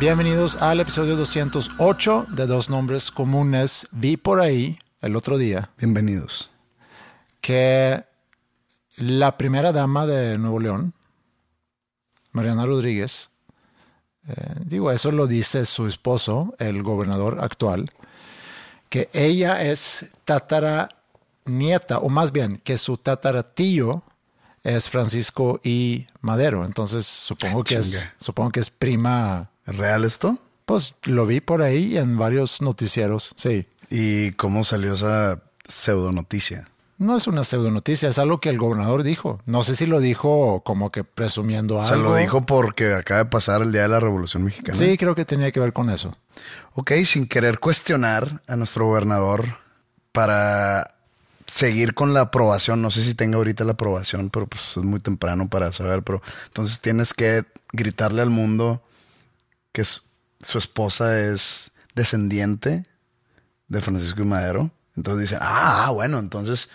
Bienvenidos al episodio 208 de Dos Nombres Comunes. Vi por ahí el otro día Bienvenidos. que la primera dama de Nuevo León, Mariana Rodríguez, eh, digo, eso lo dice su esposo, el gobernador actual, que ella es tatara nieta, o más bien que su tataratío es Francisco y Madero. Entonces supongo que es, supongo que es prima ¿Es real esto? Pues lo vi por ahí en varios noticieros, sí. ¿Y cómo salió esa pseudo noticia? No es una pseudo noticia, es algo que el gobernador dijo. No sé si lo dijo como que presumiendo algo. Se lo dijo porque acaba de pasar el día de la Revolución Mexicana. Sí, creo que tenía que ver con eso. Ok, sin querer cuestionar a nuestro gobernador para seguir con la aprobación. No sé si tenga ahorita la aprobación, pero pues es muy temprano para saber. Pero entonces tienes que gritarle al mundo que su esposa es descendiente de Francisco y Madero. Entonces dicen, ah, bueno, entonces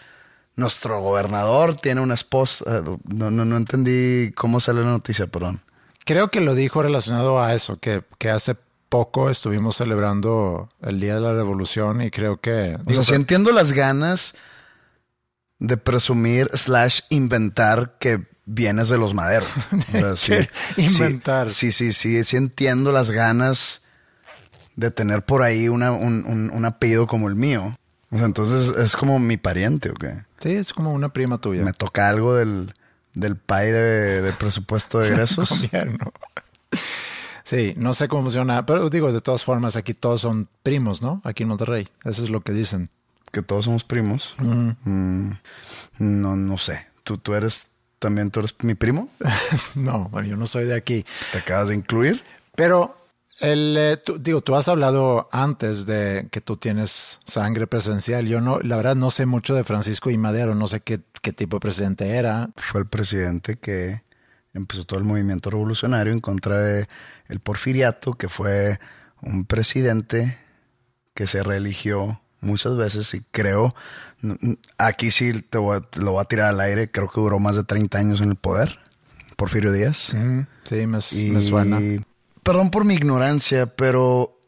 nuestro gobernador tiene una esposa. No, no, no entendí cómo sale la noticia, perdón. Creo que lo dijo relacionado a eso, que, que hace poco estuvimos celebrando el Día de la Revolución y creo que... O sea, sí entiendo las ganas de presumir slash inventar que vienes de los maderos. O sea, sí. Inventar. Sí, sí, sí, sí entiendo las ganas de tener por ahí una, un, un- un apellido como el mío. O sea, entonces es como mi pariente, ¿o qué? Sí, es como una prima tuya. Me toca algo del, del pay de, de presupuesto de egresos. Sí, no sé cómo funciona, pero digo, de todas formas, aquí todos son primos, ¿no? Aquí en Monterrey. Eso es lo que dicen. que todos somos primos. Mm, no, no sé. ¿Tú, tú eres también, tú eres mi primo? No, bueno, yo no soy de aquí. ¿Te acabas de incluir? Pero, el, eh, tú- digo, tú has hablado antes de que tú tienes sangre presencial. Yo no, la verdad, no sé mucho de Francisco y Madero. No sé qué, qué tipo de presidente era. Fue el presidente que empezó todo el movimiento revolucionario en contra de el porfiriato, que fue un presidente que se reeligió muchas veces y creo, aquí sí te voy a- lo voy a tirar al aire, creo que duró más de 30 años en el poder, Porfirio Díaz. Sí, me, Y me suena. Perdón por mi ignorancia, pero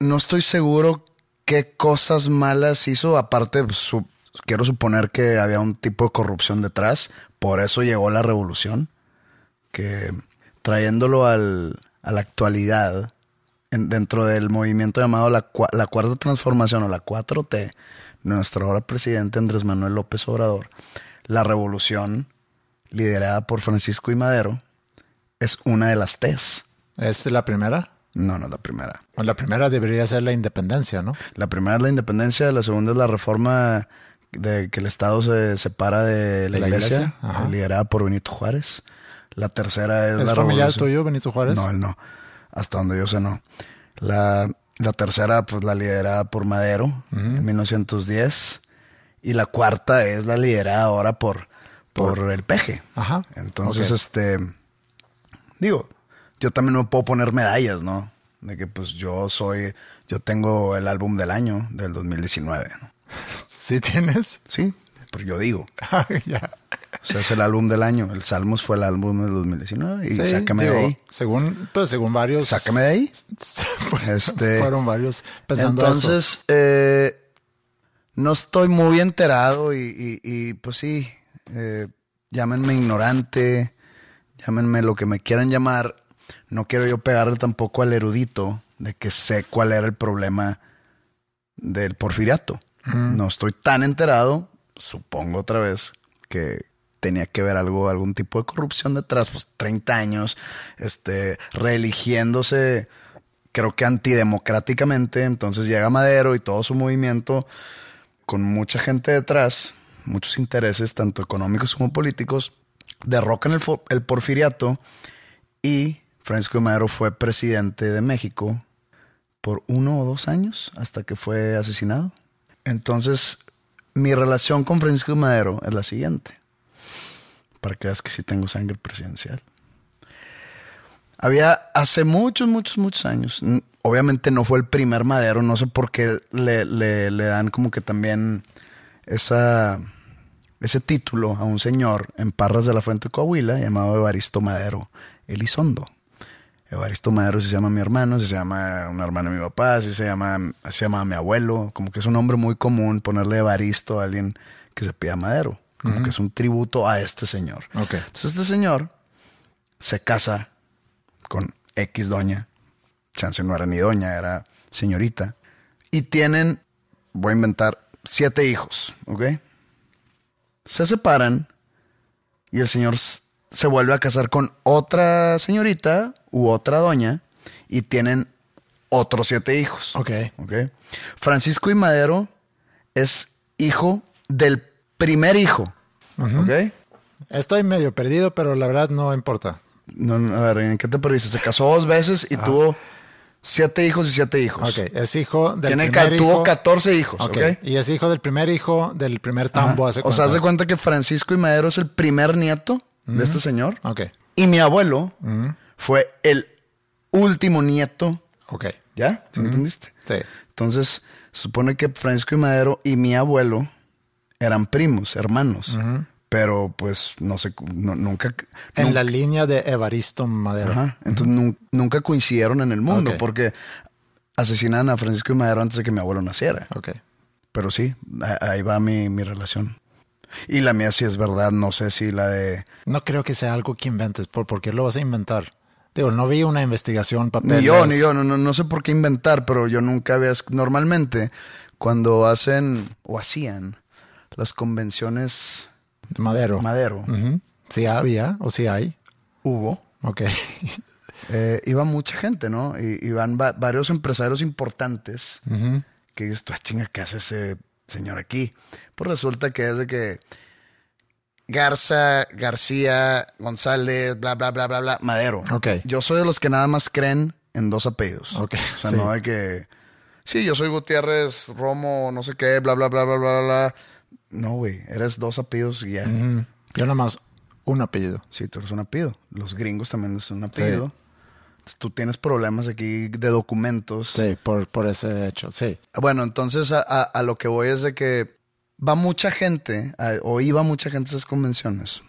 no estoy seguro qué cosas malas hizo. Aparte, pues, su- quiero suponer que había un tipo de corrupción detrás. Por eso llegó la revolución. Que trayéndolo al, a la actualidad, en- dentro del movimiento llamado la, cua- la Cuarta Transformación o la 4T, nuestro ahora presidente Andrés Manuel López Obrador, la revolución liderada por Francisco y Madero es una de las T's. ¿Es la primera? No, no es la primera. Bueno, la primera debería ser la independencia, ¿no? La primera es la independencia, la segunda es la reforma de que el Estado se separa de la, la iglesia, liderada por Benito Juárez. La tercera es, ¿Es la familiar revolución- tuyo, Benito Juárez? No, él no. Hasta donde yo sé, no. La, la tercera, pues la liderada por Madero en 1910. Y la cuarta es la liderada ahora por, por, el peje. Ajá. Entonces, este. Digo, yo también no puedo poner medallas, ¿no? De que pues yo soy. Yo tengo el álbum del año del 2019. ¿no? ¿Sí tienes? Sí, pero yo digo. ya. O sea, es el álbum del año. El Salmos fue el álbum del 2019. Y Sí, sácame digo, de ahí. Según, pues según varios. Sácame de ahí. Este, fueron varios pensando eso. Entonces, eh, no estoy muy enterado y, y- y, pues sí, eh, llámenme ignorante, llámenme lo que me quieran llamar. No quiero yo pegarle tampoco al erudito de que sé cuál era el problema del porfiriato. No estoy tan enterado, supongo otra vez, que tenía que ver algo, algún tipo de corrupción detrás, pues 30 años, este, reeligiéndose, creo que antidemocráticamente, entonces llega Madero y todo su movimiento con mucha gente detrás, muchos intereses, tanto económicos como políticos, derrocan el, el porfiriato y Francisco de Madero fue presidente de México por uno o dos años hasta que fue asesinado. Entonces, mi relación con Francisco de Madero es la siguiente, para que veas que sí tengo sangre presidencial. Había hace muchos, muchos, muchos años. Obviamente no fue el primer Madero. No sé por qué le, le- dan como que también esa, ese título a un señor en Parras de la Fuente de Coahuila llamado Evaristo Madero Elizondo. Evaristo Madero si se llama mi hermano, si se llama un hermano de mi papá, si se llama, así se llama mi abuelo. Como que es un nombre muy común ponerle Evaristo a alguien que se pida Madero. Como que es un tributo a este señor. Entonces este señor se casa con X doña. Chance no era ni doña, era señorita. Y tienen, voy a inventar, siete hijos, ¿ok? Se separan y el señor se vuelve a casar con otra señorita u otra doña y tienen otros siete hijos. Ok. ¿ok? Francisco y Madero es hijo del primer hijo. ¿ok? Estoy medio perdido, pero la verdad no importa. No, a ver, ¿en qué te perdiste? Se casó dos veces y tuvo siete hijos y siete hijos. Ok, es hijo del Tiene primer hijo. tuvo 14 hijos, Ok, ¿ok? Y es hijo del primer hijo del primer tambo hace O sea, haz de cuenta que Francisco y Madero es el primer nieto de este señor. Ok, Y mi abuelo fue el último nieto. ok. ¿Ya? ¿Sí entendiste? Sí. Entonces, supone que Francisco y Madero y mi abuelo eran primos, hermanos. Pero pues no sé, no- nunca. En nunca- la línea de Evaristo Madero. Ajá. Entonces nun- nunca coincidieron en el mundo porque asesinan a Francisco y Madero antes de que mi abuelo naciera. Ok. Pero sí, ahí va mi, mi relación. Y la mía sí es verdad, no sé si la de... No creo que sea algo que inventes. ¿Por, ¿por qué lo vas a inventar? Digo, no vi una investigación, papeles. Ni yo, ni yo, no, no, no sé por qué inventar, pero yo nunca había... Normalmente, cuando hacen o hacían las convenciones De Madero. Madero. Sí había o sí hay. hubo, Ok. eh, iba mucha gente, ¿no? Y iban va- varios empresarios importantes que dices, tú, ah, chinga, ¿qué hace ese señor aquí? Pues resulta que es de que Garza, García, González, bla, bla, bla, bla, bla, Madero. Ok. Yo soy de los que nada más creen en dos apellidos. Ok, O sea, sí. no de que, sí, yo soy Gutiérrez, Romo, no sé qué, bla, bla, bla, bla, bla, bla. No, güey, eres dos apellidos y ya. Ujú. Yo nada más un apellido. Sí, tú eres un apellido. Los gringos también es un apellido. Entonces, tú tienes problemas aquí de documentos. Sí, por, por ese hecho. Sí. Bueno, entonces a, a- a lo que voy es de que va mucha gente, a- o iba mucha gente a esas convenciones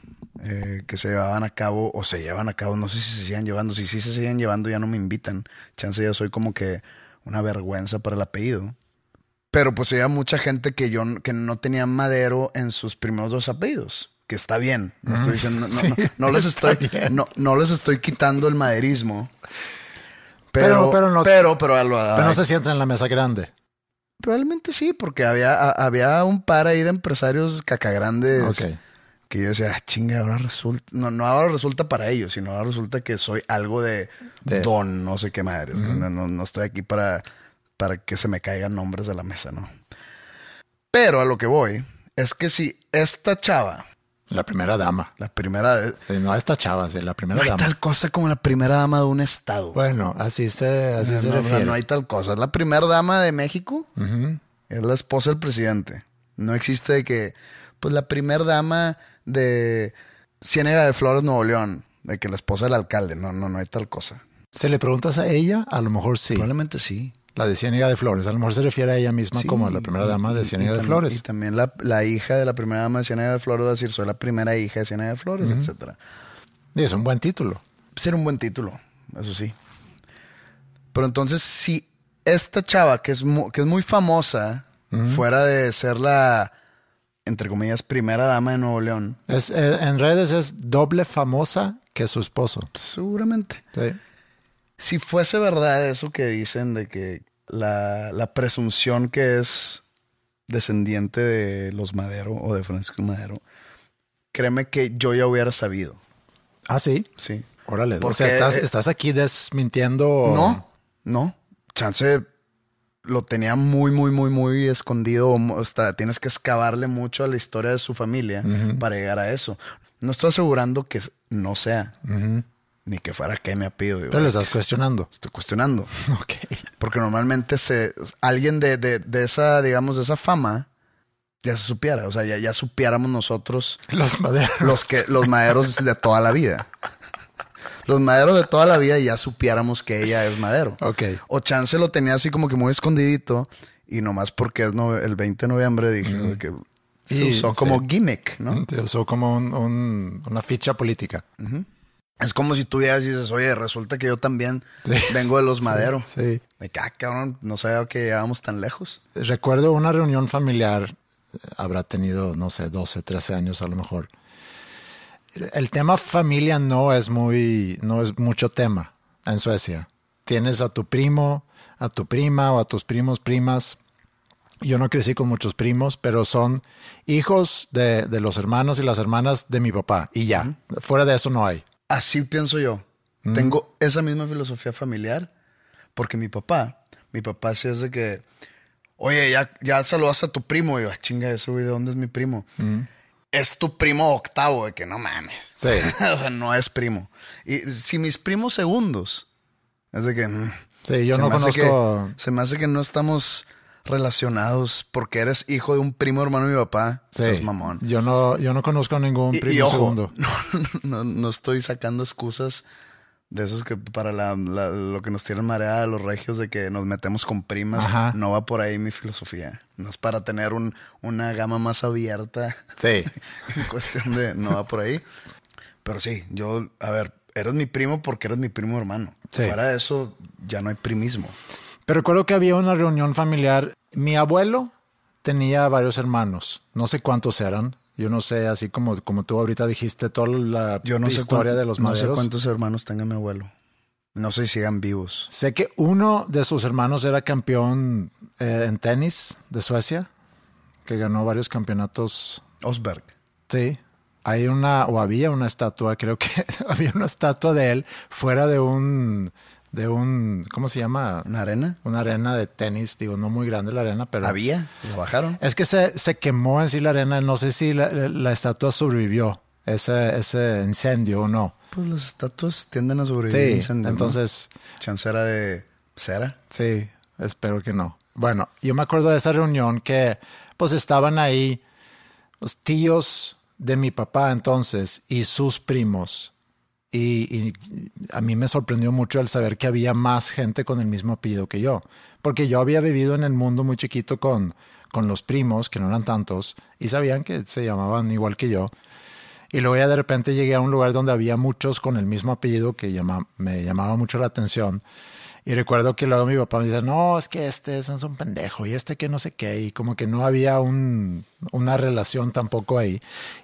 eh, que se llevaban a cabo, o se llevan a cabo, no sé si se siguen llevando, si sí se siguen llevando ya no me invitan. Chance ya soy como que una vergüenza para el apellido. Pero pues había mucha gente que yo que no tenía Madero en sus primeros dos apellidos. Que está bien. No estoy diciendo, no, Sí, no- no les estoy, no, no les estoy quitando el maderismo. Pero- Pero, pero no- pero, pero, Pero no se sienta en la mesa grande. Probablemente sí, porque había, a- había un par ahí de empresarios cacagrandes Ok. que yo decía, ah, chinga, ahora resulta, no, no ahora resulta para ellos, sino ahora resulta que soy algo de, De- don, no sé qué madres. no, no, no estoy aquí para, para que se me caigan nombres de la mesa, ¿no? Pero a lo que voy es que si esta chava, La primera dama. la primera, Sí, no esta chava, sí, la primera no hay dama. tal cosa como la primera dama de un estado. Bueno, así se, así no, se no, refiere. no hay tal cosa. Es la primera dama de México. Es la esposa del presidente. No existe de que, pues la primera dama de Ciénega de Flores, Nuevo León, de que la esposa del alcalde. No, no, no hay tal cosa. Si le preguntas a ella, a lo mejor sí. Probablemente sí. La de Ciénaga de Flores. A lo mejor se refiere a ella misma Sí, como la primera dama de Ciénaga de Flores. Y también la, la hija de la primera dama de Ciénaga de Flores va a decir, soy la primera hija de Ciénaga de Flores, etcétera. Y es un buen título. Ser un buen título, eso sí. Pero entonces, si esta chava, que es, mu- que es muy famosa, fuera de ser la, entre comillas, primera dama de Nuevo León, Es, eh, en redes es doble famosa que su esposo. seguramente. Sí. Si fuese verdad eso que dicen de que la, la presunción que es descendiente de los Madero o de Francisco Madero, créeme que yo ya hubiera sabido. Ah, sí. Sí. Órale. o Porque, sea, estás, eh, estás aquí desmintiendo. No, no. Chance lo tenía muy, muy, muy, muy escondido. o Hasta tienes que excavarle mucho a la historia de su familia para llegar a eso. No estoy asegurando que no sea, ni que fuera que me apellido. digo, Pero lo es estás cuestionando. Estoy cuestionando. Ok. Porque normalmente se, alguien de, de- de esa, digamos, de esa fama ya se supiera. O sea, ya, ya supiéramos nosotros Los maderos. los que, los maderos de toda la vida. Los maderos de toda la vida ya supiéramos que ella es madero. Ok. O chance lo tenía así como que muy escondidito. Y nomás porque es no- el 20 de noviembre dije que se Sí, usó sí. como gimmick, ¿no? Te usó como un- un- una ficha política. Es como si tú llegas y dices, oye, resulta que yo también Sí. vengo de los maderos. Sí. De que, ah, cabrón, no sabía que llegábamos tan lejos. Recuerdo una reunión familiar, eh, habrá tenido, no sé, 12, 13 años a lo mejor. El tema familia no es muy, no es mucho tema en Suecia. Tienes a tu primo, a tu prima o a tus primos, primas. Yo no crecí con muchos primos, pero son hijos de, de los hermanos y las hermanas de mi papá. Y ya, fuera de eso no hay. Así pienso yo. Tengo esa misma filosofía familiar porque mi papá, mi papá sí es de que, oye, ya, ya saludas a tu primo. Y yo, "Ah, chinga, eso, güey, ¿de dónde es mi primo? Es tu primo octavo, de que no mames. Sí. o sea, no es primo. Y si mis primos segundos, es de que... mm, Sí, yo no conozco- que- se me hace que no estamos relacionados porque eres hijo de un primo hermano de mi papá. Sí, Es mamón. Yo no, yo no conozco ningún Y- primo y, ojo, segundo. No, no, no estoy sacando excusas de esos que para la- la- lo que nos tienen mareada los regios de que nos metemos con primas. Ajá. No va por ahí mi filosofía. No es para tener un, una gama más abierta. Sí. en cuestión de no va por ahí. Pero sí, yo, a ver, eres mi primo porque eres mi primo hermano. Sí. Fuera de eso, ya no hay primismo. Pero recuerdo que había una reunión familiar. Mi abuelo tenía varios hermanos. No sé cuántos eran. Yo no sé, así como, como tú ahorita dijiste, toda la Yo no sé, historia cuán- de los no sé maderos. cuántos hermanos tenga mi abuelo. No sé si sigan vivos. Sé que uno de sus hermanos era campeón eh, en tenis de Suecia, que ganó varios campeonatos. Osberg. Sí. Hay una, o había una estatua, creo que había una estatua de él fuera de un, de un, ¿cómo se llama? ¿Una arena? Una arena de tenis, digo, no muy grande la arena, pero... Había, lo bajaron. Es que se, se quemó en sí la arena, no sé si la, la estatua sobrevivió, ese, ese incendio o no. Pues las estatuas tienden a sobrevivir. Sí, incendios, ¿no? entonces, Chancera de cera. sí, espero que no. Bueno, yo me acuerdo de esa reunión que pues estaban ahí los tíos de mi papá entonces y sus primos. Y, a mí me sorprendió mucho el saber que había más gente con el mismo apellido que yo. Porque yo había vivido en el mundo muy chiquito con, con los primos, que no eran tantos, y sabían que se llamaban igual que yo. Y luego ya de repente llegué a un lugar donde había muchos con el mismo apellido que llama, me llamaba mucho la atención. Y recuerdo que luego mi papá me dice, no, es que este es un pendejo y este que no sé qué. Y como que no había un, una relación tampoco ahí.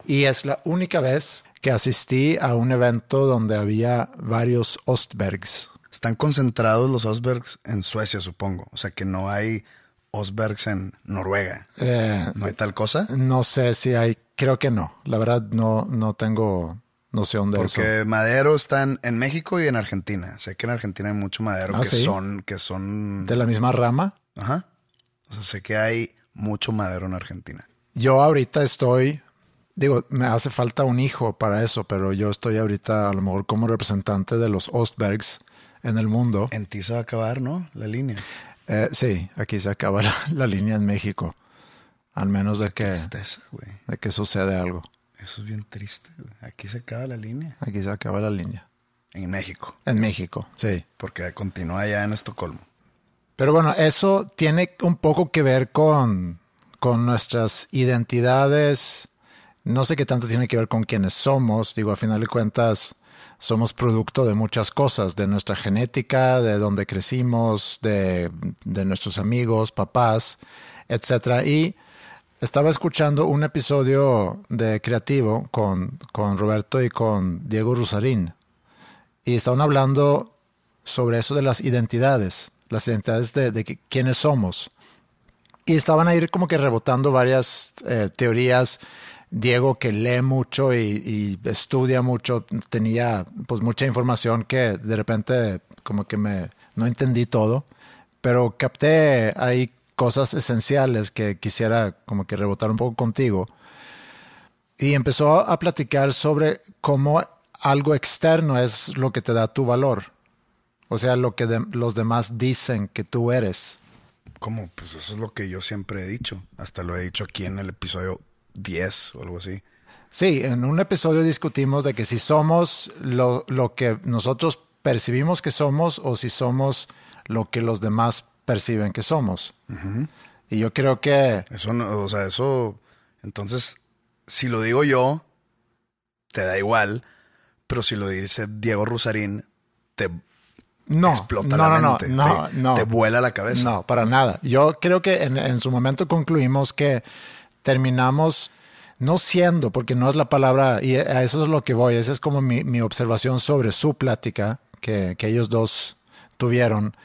Y es la única vez que asistí a un evento donde había varios Ostbergs. Están concentrados los Osbergs en Suecia, supongo. O sea que no hay Osbergs en Noruega. Eh, ¿No hay tal cosa? no sé si hay, creo que no. La verdad no, no tengo noción de eso. Porque madero están en México y en Argentina. Sé que en Argentina hay mucho madero Ah, que ¿sí? son, que son. De la misma rama. Ajá. O sea, sé que hay mucho madero en Argentina. Yo ahorita estoy, digo, me hace falta un hijo para eso, pero yo estoy ahorita a lo mejor como representante de los Ostbergs en el mundo. En ti se va a acabar, ¿no? La línea. Eh, sí, aquí se acaba la, la línea en México, al menos de que, Tristeza, de que sucede algo. Eso es bien triste, güey. Aquí se acaba la línea. Aquí se acaba la línea. En México. En México, sí. Porque continúa allá en Estocolmo. Pero bueno, eso tiene un poco que ver con, con nuestras identidades. No sé qué tanto tiene que ver con quiénes somos. Digo, a final de cuentas, somos producto de muchas cosas, de nuestra genética, de donde crecimos, de, de nuestros amigos, papás, etc. Y estaba escuchando un episodio de Creativo con, con Roberto y con Diego Rusarín. Y estaban hablando sobre eso de las identidades, las identidades de, de quiénes somos. Y estaban ahí como que rebotando varias eh, teorías Diego que lee mucho y, estudia mucho, tenía pues mucha información que de repente como que me no entendí todo, pero capté ahí cosas esenciales que quisiera como que rebotar un poco contigo. Y empezó a platicar sobre cómo algo externo es lo que te da tu valor. O sea, lo que los demás dicen que tú eres. ¿Cómo? Pues eso es lo que yo siempre he dicho. Hasta lo he dicho aquí en el episodio 10 o algo así. Sí, en un episodio discutimos de que si somos lo, que nosotros percibimos que somos o si somos lo que los demás perciben que somos. Y yo creo que... Eso, no, o sea, eso... Entonces, si lo digo yo, te da igual, pero si lo dice Diego Rusarín, te no, explota no, la no, mente. No, te, no, te vuela la cabeza. No, para nada. Yo creo que en, en su momento concluimos que terminamos no siendo, porque no es la palabra, y a eso es lo que voy, esa es como mi, observación sobre su plática que, ellos dos tuvieron.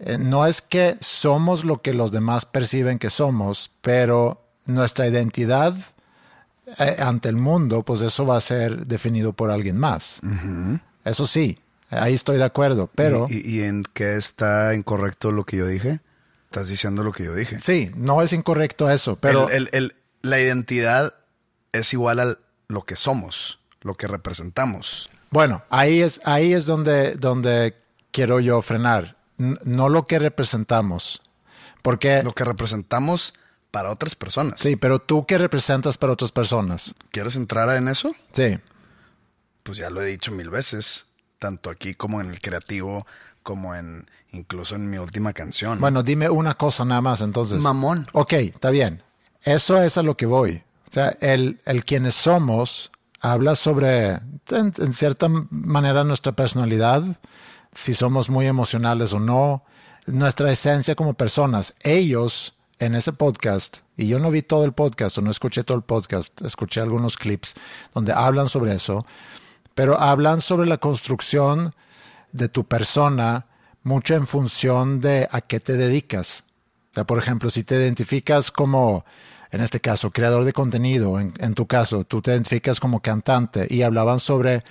Eh, no es que somos lo que los demás perciben que somos, pero nuestra identidad eh, ante el mundo, pues eso va a ser definido por alguien más. Eso sí, ahí estoy de acuerdo, pero... ¿Y, en qué está incorrecto lo que yo dije? Estás diciendo lo que yo dije. Sí, no es incorrecto eso, pero... el, la identidad es igual a lo que somos, lo que representamos. Bueno, ahí es, ahí es donde, donde quiero yo frenar. No lo que representamos. Porque. Lo que representamos para otras personas. Sí, pero tú qué representas para otras personas. ¿Quieres entrar en eso? Sí. Pues ya lo he dicho mil veces, tanto aquí como en el creativo, como en incluso en mi última canción. Bueno, dime una cosa nada más entonces. Mamón. Ok, está bien. Eso es a lo que voy. O sea, el, el quienes somos habla sobre, en, cierta manera, nuestra personalidad, si somos muy emocionales o no, nuestra esencia como personas. Ellos en ese podcast, y yo no vi todo el podcast o no escuché todo el podcast, escuché algunos clips donde hablan sobre eso, pero hablan sobre la construcción de tu persona mucho en función de a qué te dedicas. O por ejemplo, si te identificas como en este caso, creador de contenido, en, tu caso, tú te identificas como cantante y hablaban sobre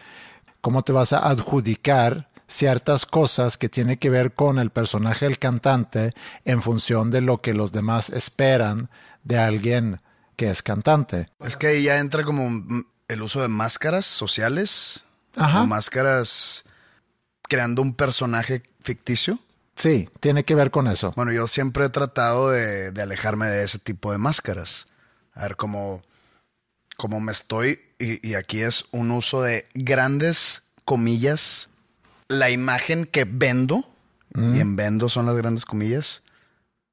cómo te vas a adjudicar ciertas cosas que tienen que ver con el personaje del cantante en función de lo que los demás esperan de alguien que es cantante. Es que ahí ya entra como el uso de máscaras sociales, Ajá. máscaras creando un personaje ficticio. Sí, tiene que ver con eso. Bueno, yo siempre he tratado de, alejarme de ese tipo de máscaras. A ver cómo, cómo me estoy, y, aquí es un uso de grandes comillas, la imagen que vendo, y en vendo son las grandes comillas,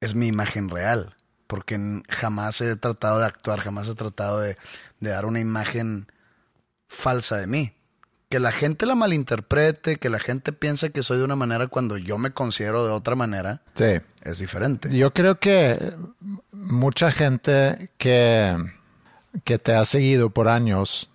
es mi imagen real. Porque jamás he tratado de actuar, jamás he tratado de dar una imagen falsa de mí que la gente la malinterprete, que la gente piense que soy de una manera cuando yo me considero de otra manera, sí. es diferente. Yo creo que mucha gente que, que te ha seguido por años,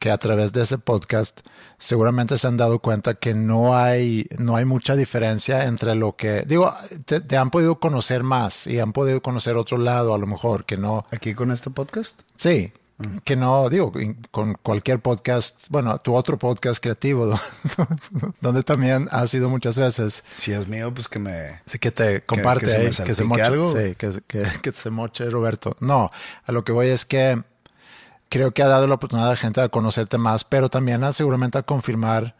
que a través de ese podcast seguramente se han dado cuenta que no hay, no hay mucha diferencia entre lo que, digo, te, te han podido conocer más y han podido conocer otro lado a lo mejor que no. ¿Aquí con este podcast? Sí, que no, digo, con cualquier podcast, bueno, tu otro podcast creativo, donde también ha sido muchas veces. Si es mío, pues que me... Sí, que te comparte, que, se, que se moche. Algo. Sí, que, que, se moche Roberto. No, a lo que voy es que creo que ha dado la oportunidad a la gente a conocerte más, pero también a, seguramente a confirmar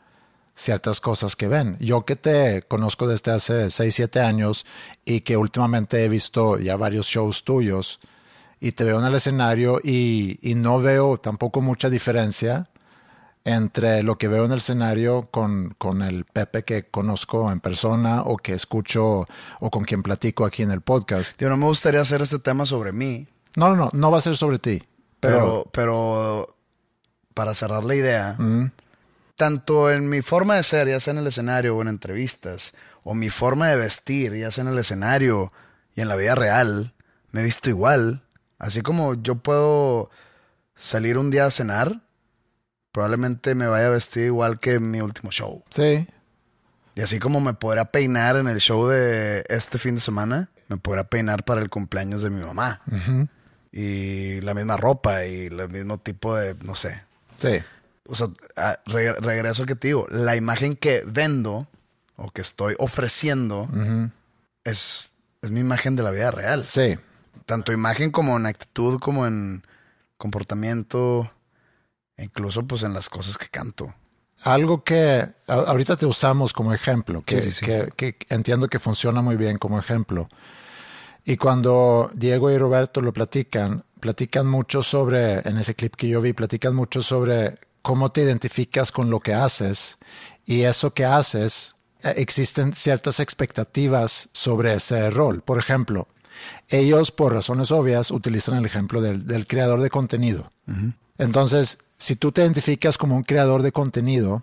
ciertas cosas que ven. Yo que te conozco desde hace 6, 7 años y que últimamente he visto ya varios shows tuyos, y te veo en el escenario y, no veo tampoco mucha diferencia entre lo que veo en el escenario con, con el Pepe que conozco en persona o que escucho o con quien platico aquí en el podcast. Yo no me gustaría hacer este tema sobre mí, No, no, no, no va a ser sobre ti. Pero, pero para cerrar la idea, tanto en mi forma de ser, ya sea en el escenario o en entrevistas, o mi forma de vestir, ya sea en el escenario y en la vida real, me he visto igual. Así como yo puedo salir un día a cenar, probablemente me vaya a vestir igual que en mi último show. Sí, Y así como me podrá peinar en el show de este fin de semana, me podrá peinar para el cumpleaños de mi mamá. Y la misma ropa y el mismo tipo de, no sé. sí. O sea, a- re- regreso al que te digo, la imagen que vendo o que estoy ofreciendo es, es mi imagen de la vida real. Sí, Tanto imagen como en actitud, como en comportamiento, incluso pues en las cosas que canto. algo que a- ahorita te usamos como ejemplo, que, Sí, sí, sí. que- que entiendo que funciona muy bien como ejemplo. Y cuando Diego y Roberto lo platican, platican mucho sobre, en ese clip que yo vi, platican mucho sobre cómo te identificas con lo que haces y eso que haces, eh, existen ciertas expectativas sobre ese rol. Por ejemplo, ellos, por razones obvias, utilizan el ejemplo del, del creador de contenido. Entonces, si tú te identificas como un creador de contenido,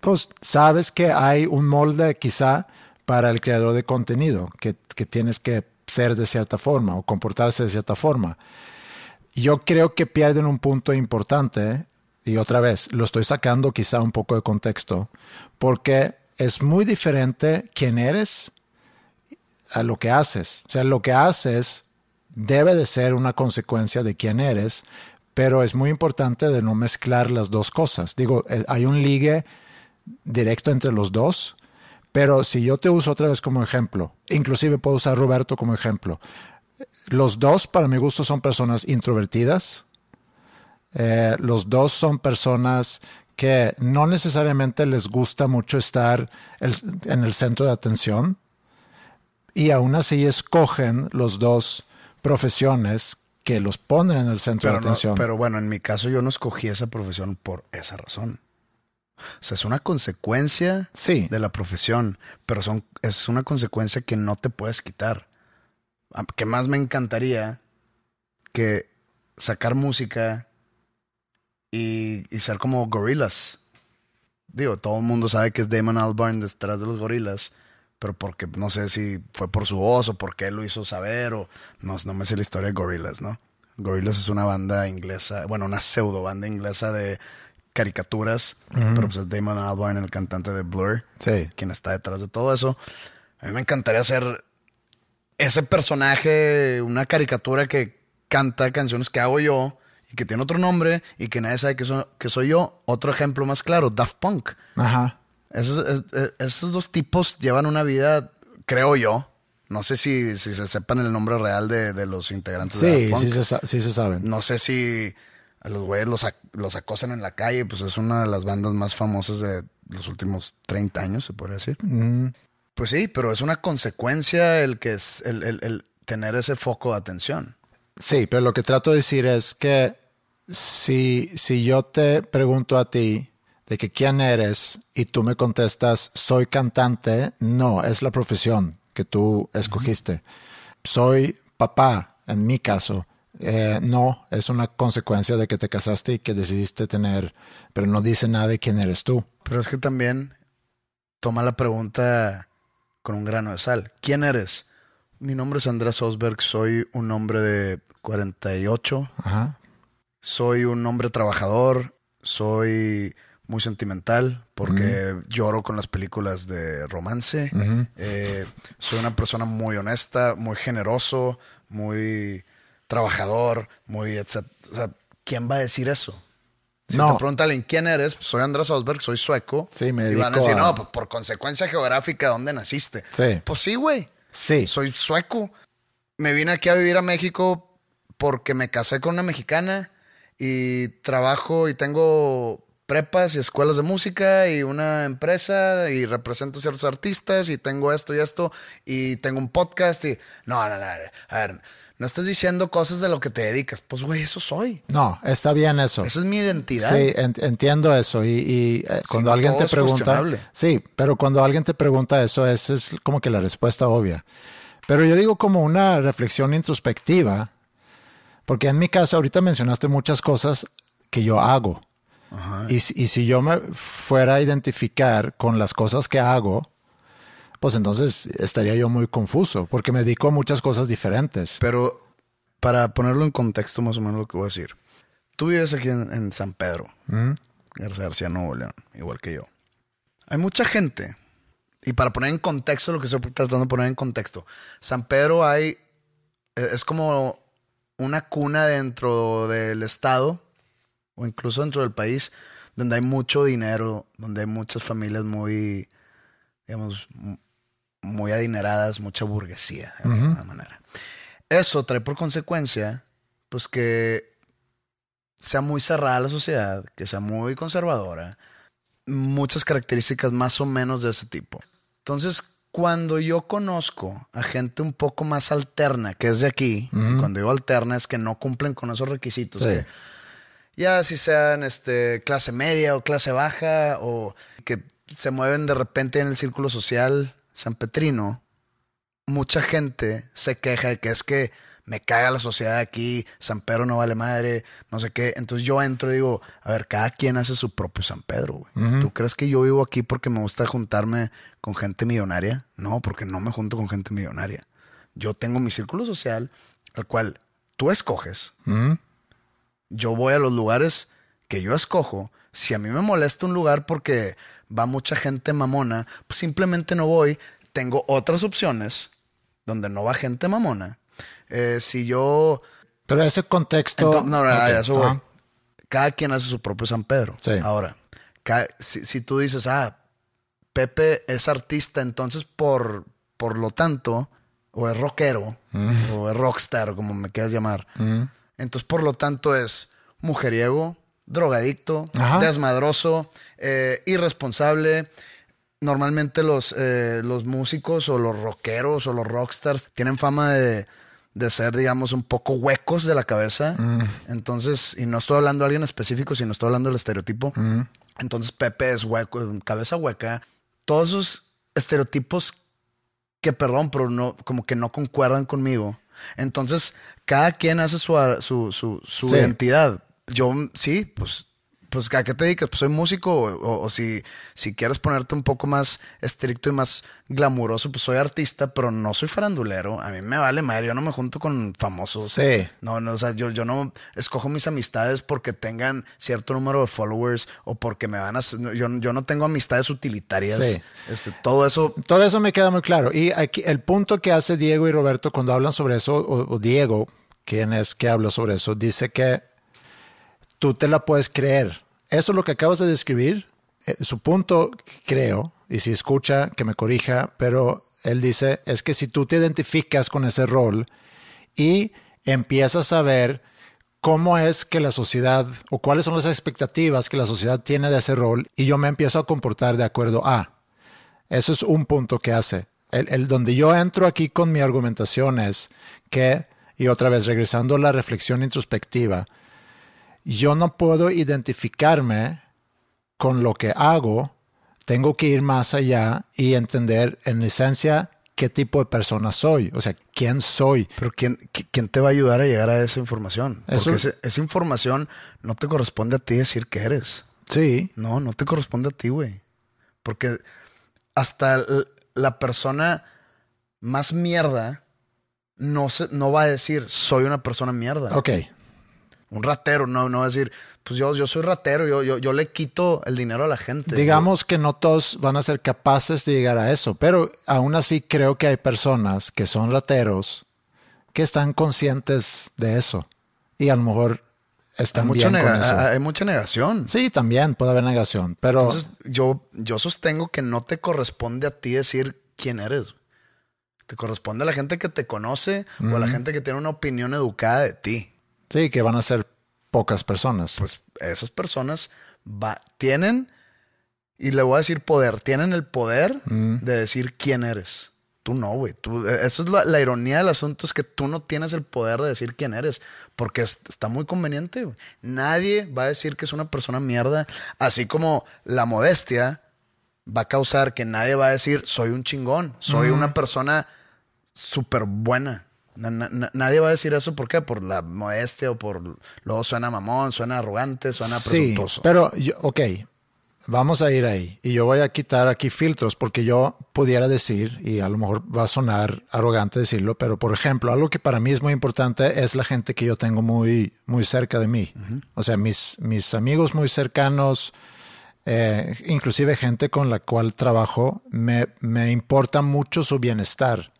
pues sabes que hay un molde quizá para el creador de contenido, que, que tienes que ser de cierta forma o comportarse de cierta forma. Yo creo que pierden un punto importante, y otra vez, lo estoy sacando quizá un poco de contexto, porque es muy diferente quién eres a lo que haces. O sea, lo que haces debe de ser una consecuencia de quién eres, pero es muy importante de no mezclar las dos cosas. Digo, eh, hay un ligue directo entre los dos, pero si yo te uso otra vez como ejemplo, inclusive puedo usar Roberto como ejemplo, los dos para mi gusto son personas introvertidas, eh, los dos son personas que no necesariamente les gusta mucho estar el- en el centro de atención y aún así escogen los dos profesiones que los ponen en el centro Pero, de no- atención. pero bueno, en mi caso yo no escogí esa profesión por esa razón. O sea, es una consecuencia sí, de la profesión, pero son, es una consecuencia que no te puedes quitar. ¿Qué más me encantaría que sacar música y, y ser como gorilas? Digo, todo el mundo sabe que es Damon Albarn detrás de los gorilas, pero porque no sé si fue por su voz o porque él lo hizo saber o no, no me sé la historia de Gorillaz, ¿no? Gorillaz es una banda inglesa, bueno, una pseudo banda inglesa de caricaturas, pero pues es Damon Albarn, el cantante de Blur, sí. quien está detrás de todo eso. A mí me encantaría ser ese personaje, una caricatura que canta canciones que hago yo y que tiene otro nombre y que nadie sabe que, so- que soy yo. Otro ejemplo más claro, Daft Punk. Ajá. Esos, eh, eh, esos dos tipos llevan una vida, creo yo. No sé si, si se sepan el nombre real de, de los integrantes de Sí, Daft Punk. sí se, sí se saben. No sé si a los güeyes los, ac- los acosan en la calle, pues es una de las bandas más famosas de los últimos 30 años, se podría decir. Pues sí, pero es una consecuencia el que es el, el- el tener ese foco de atención. Sí, pero lo que trato de decir es que si, si yo te pregunto a ti de que quién eres y tú me contestas soy cantante, no, es la profesión que tú escogiste. Soy papá, en mi caso. Eh, no, es una consecuencia de que te casaste y que decidiste tener, pero no dice nada de quién eres tú. Pero es que también toma la pregunta con un grano de sal. ¿Quién eres? Mi nombre es Andrés Osberg, soy un hombre de 48, Ajá. soy un hombre trabajador, soy muy sentimental porque lloro con las películas de romance, Eh, soy una persona muy honesta, muy generoso, muy trabajador, muy etc. O sea, ¿quién va a decir eso? Si No. te preguntan alguien, quién eres, pues soy Andrés Osberg, soy sueco. Sí, me Y van a decir, a- no, pues por consecuencia geográfica, ¿dónde naciste? Sí. Pues sí, güey. Sí. Soy sueco. Me vine aquí a vivir a México porque me casé con una mexicana y trabajo y tengo prepas y escuelas de música y una empresa y represento ciertos artistas y tengo esto y esto y tengo un podcast y no, no, no, a ver, No estás diciendo cosas de lo que te dedicas. Pues, güey, eso soy. No, está bien eso. Esa es mi identidad. Sí, en- entiendo eso. Y, y, eh, cuando alguien te pregunta. Sí, pero cuando alguien te pregunta eso, esa es como que la respuesta obvia. Pero yo digo como una reflexión introspectiva, porque en mi caso, ahorita mencionaste muchas cosas que yo hago. Y, y si yo me fuera a identificar con las cosas que hago, pues entonces estaría yo muy confuso, porque me dedico a muchas cosas diferentes. Pero para ponerlo en contexto más o menos lo que voy a decir. Tú vives aquí en, en San Pedro, García García, Nuevo León, igual que yo. Hay mucha gente, y para poner en contexto lo que estoy tratando de poner en contexto, San Pedro hay, eh, es como una cuna dentro del estado, o incluso dentro del país, donde hay mucho dinero, donde hay muchas familias muy, digamos, muy adineradas, mucha burguesía, de alguna manera. Eso trae por consecuencia, pues que sea muy cerrada la sociedad, que sea muy conservadora, muchas características más o menos de ese tipo. Entonces, cuando yo conozco a gente un poco más alterna, que es de aquí, cuando digo alterna es que no cumplen con esos requisitos, Sí. que ya si sean este, clase media o clase baja o que se mueven de repente en el círculo social sanpetrino, mucha gente se queja de que es que me caga la sociedad aquí, San Pedro no vale madre, no sé qué. Entonces yo entro y digo, a ver, cada quien hace su propio San Pedro, güey. ¿Tú crees que yo vivo aquí porque me gusta juntarme con gente millonaria? No, porque no me junto con gente millonaria. Yo tengo mi círculo social, al cual tú escoges. Yo voy a los lugares que yo escojo. Si a mí me molesta un lugar porque va mucha gente mamona, pues simplemente no voy. Tengo otras opciones donde no va gente mamona. Eh, si yo... Pero ese contexto. Entonces, no, eso voy. Cada quien hace su propio San Pedro. Sí. Ahora, si, si tú dices, ah, Pepe es artista, entonces por, por lo tanto, o es rockero, Mm. o es rockstar, como me quieras llamar. Entonces, por lo tanto, es mujeriego, drogadicto, Ajá. desmadroso, eh, irresponsable. Normalmente los, eh, los músicos o los rockeros o los rockstars tienen fama de, de ser, digamos, un poco huecos de la cabeza. Entonces, y no estoy hablando de alguien específico, sino estoy hablando del estereotipo. Entonces, Pepe es hueco, cabeza hueca. Todos esos estereotipos que, perdón, pero no, como que no concuerdan conmigo. Entonces, cada quien hace su, su, su, su Sí. identidad. Yo, sí, pues, pues, ¿a qué te dedicas? Pues soy músico, o, o- o si, si quieres ponerte un poco más estricto y más glamuroso, pues soy artista, pero no soy farandulero. A mí me vale madre, yo no me junto con famosos. Sí. No, no, o sea, yo, yo no escojo mis amistades porque tengan cierto número de followers o porque me van a... Yo, yo no tengo amistades utilitarias. Sí. Este, todo eso... Todo eso me queda muy claro. Y aquí el punto que hace Diego y Roberto cuando hablan sobre eso, o, o Diego, quien es que habla sobre eso, dice que tú te la puedes creer. Eso es lo que acabas de describir. eh, su punto, creo, y si escucha, que me corrija, pero él dice, es que si tú te identificas con ese rol y empiezas a ver cómo es que la sociedad o cuáles son las expectativas que la sociedad tiene de ese rol y yo me empiezo a comportar de acuerdo a. Eso es un punto que hace. El, el donde yo entro aquí con mi argumentación es que, y otra vez regresando a la reflexión introspectiva, yo no puedo identificarme con lo que hago, tengo que ir más allá y entender en esencia qué tipo de persona soy, o sea, quién soy. Pero ¿quién, qui- quién te va a ayudar a llegar a esa información? Porque Eso- esa información no te corresponde a ti decir que eres. Sí, No, no te corresponde a ti, güey. Porque hasta la persona más mierda no, se, no va a decir soy una persona mierda. ok, Un ratero no, no va a decir, pues yo, yo soy ratero, yo, yo, yo le quito el dinero a la gente. Digamos que no todos van a ser capaces de llegar a eso, pero aún así creo que hay personas que son rateros que están conscientes de eso y a lo mejor hay, están mucho bien con nega- eso. hay mucha negación. Sí, también puede haber negación, pero Entonces, yo, yo sostengo que no te corresponde a ti decir quién eres. Te corresponde a la gente que te conoce o a la gente que tiene una opinión educada de ti. Sí, que van a ser pocas personas. Pues esas personas va- tienen, y le voy a decir poder, tienen el poder de decir quién eres. Tú no, güey. E, eso es la, la ironía del asunto, es que tú no tienes el poder de decir quién eres, porque es- está muy conveniente. Nadie va a decir que es una persona mierda, así como la modestia va a causar que nadie va a decir soy un chingón, soy una persona súper buena. Na- na- na- nadie va a decir eso, ¿por qué? Por la modestia o por... Luego suena mamón, suena arrogante, suena Sí, presuntuoso. pero, yo, ok, vamos a ir ahí. Y yo voy a quitar aquí filtros porque yo pudiera decir, y a lo mejor va a sonar arrogante decirlo, pero por ejemplo, algo que para mí es muy importante es la gente que yo tengo muy, muy cerca de mí. O sea, mis, mis amigos muy cercanos, eh, inclusive gente con la cual trabajo, me, me importa mucho su bienestar.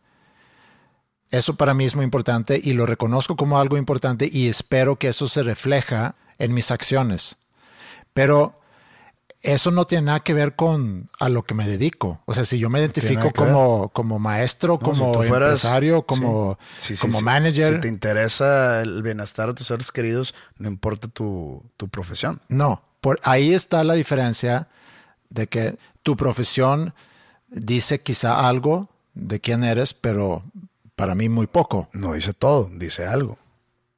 Eso para mí es muy importante y lo reconozco como algo importante y espero que eso se refleja en mis acciones. Pero eso no tiene nada que ver con a lo que me dedico. O sea, si yo me identifico como, como maestro, No, como fueras- empresario, como, sí. Sí, sí, como sí. manager, Si te interesa el bienestar de tus seres queridos, no importa tu, tu profesión. no. Por ahí está la diferencia de que tu profesión dice quizá algo de quién eres, pero para mí muy poco. No dice todo, dice algo.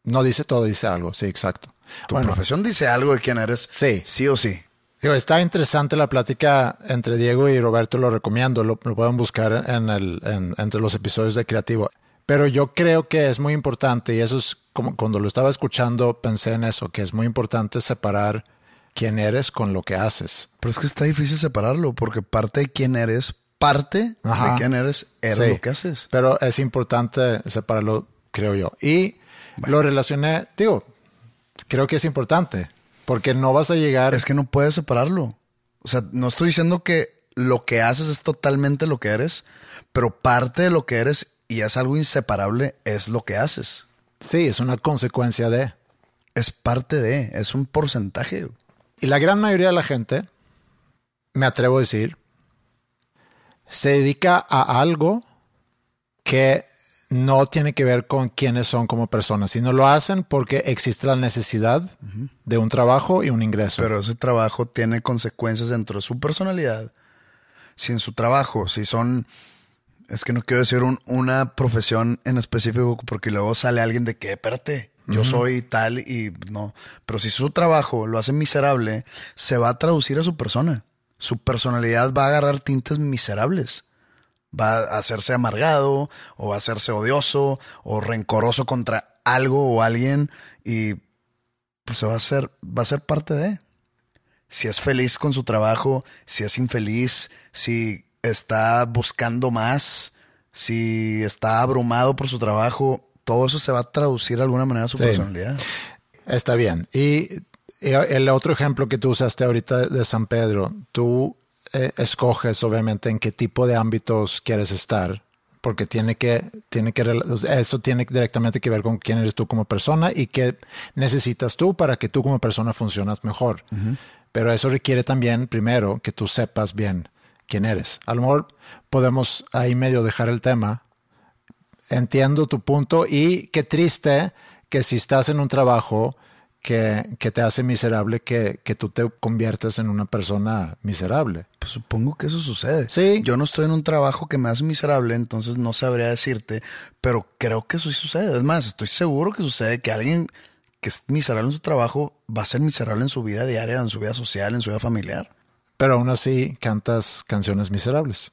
No dice todo, dice algo. Sí, exacto. Tu Bueno, profesión dice algo de quién eres. Sí. Sí o sí. Digo, está interesante la plática entre Diego y Roberto, lo recomiendo, lo, lo pueden buscar en el, en- entre los episodios de Creativo. Pero yo creo que es muy importante, y eso es como cuando lo estaba escuchando, pensé en eso, que es muy importante separar quién eres con lo que haces. Pero es que está difícil separarlo porque parte de quién eres, parte Ajá. de quién eres, eres Sí. lo que haces. Pero es importante separarlo, creo yo. Y lo relacioné, digo, creo que es importante, porque no vas a llegar... Es que no puedes separarlo. O sea, no estoy diciendo que lo que haces es totalmente lo que eres, pero parte de lo que eres y es algo inseparable es lo que haces. Sí, es una consecuencia de... Es parte de, es un porcentaje. Y la gran mayoría de la gente, me atrevo a decir, se dedica a algo que no tiene que ver con quiénes son como personas, sino lo hacen porque existe la necesidad de un trabajo y un ingreso. Pero ese trabajo tiene consecuencias dentro de su personalidad. Si en su trabajo, si son, es que no quiero decir un- una profesión en específico, porque luego sale alguien de que, espérate, yo soy tal y no. Pero si su trabajo lo hace miserable, se va a traducir a su persona. Su personalidad va a agarrar tintes miserables. Va a hacerse amargado o va a hacerse odioso o rencoroso contra algo o alguien y pues se va a hacer, va a ser parte de. Si es feliz con su trabajo, si es infeliz, si está buscando más, si está abrumado por su trabajo, todo eso se va a traducir de alguna manera a su Sí. personalidad. Está bien. Y el otro ejemplo que tú usaste ahorita de San Pedro, tú eh, escoges obviamente en qué tipo de ámbitos quieres estar, porque tiene que, tiene que, eso tiene directamente que ver con quién eres tú como persona y qué necesitas tú para que tú como persona funcionas mejor. Pero eso requiere también, primero, que tú sepas bien quién eres. A lo mejor podemos ahí medio dejar el tema, entiendo tu punto y qué triste que si estás en un trabajo que, que te hace miserable, que, que tú te conviertes en una persona miserable. Pues supongo que eso sucede. Sí. Yo no estoy en un trabajo que me hace miserable, entonces no sabría decirte, pero creo que eso sí sucede. Es más, estoy seguro que sucede que alguien que es miserable en su trabajo va a ser miserable en su vida diaria, en su vida social, en su vida familiar. Pero aún así cantas canciones miserables.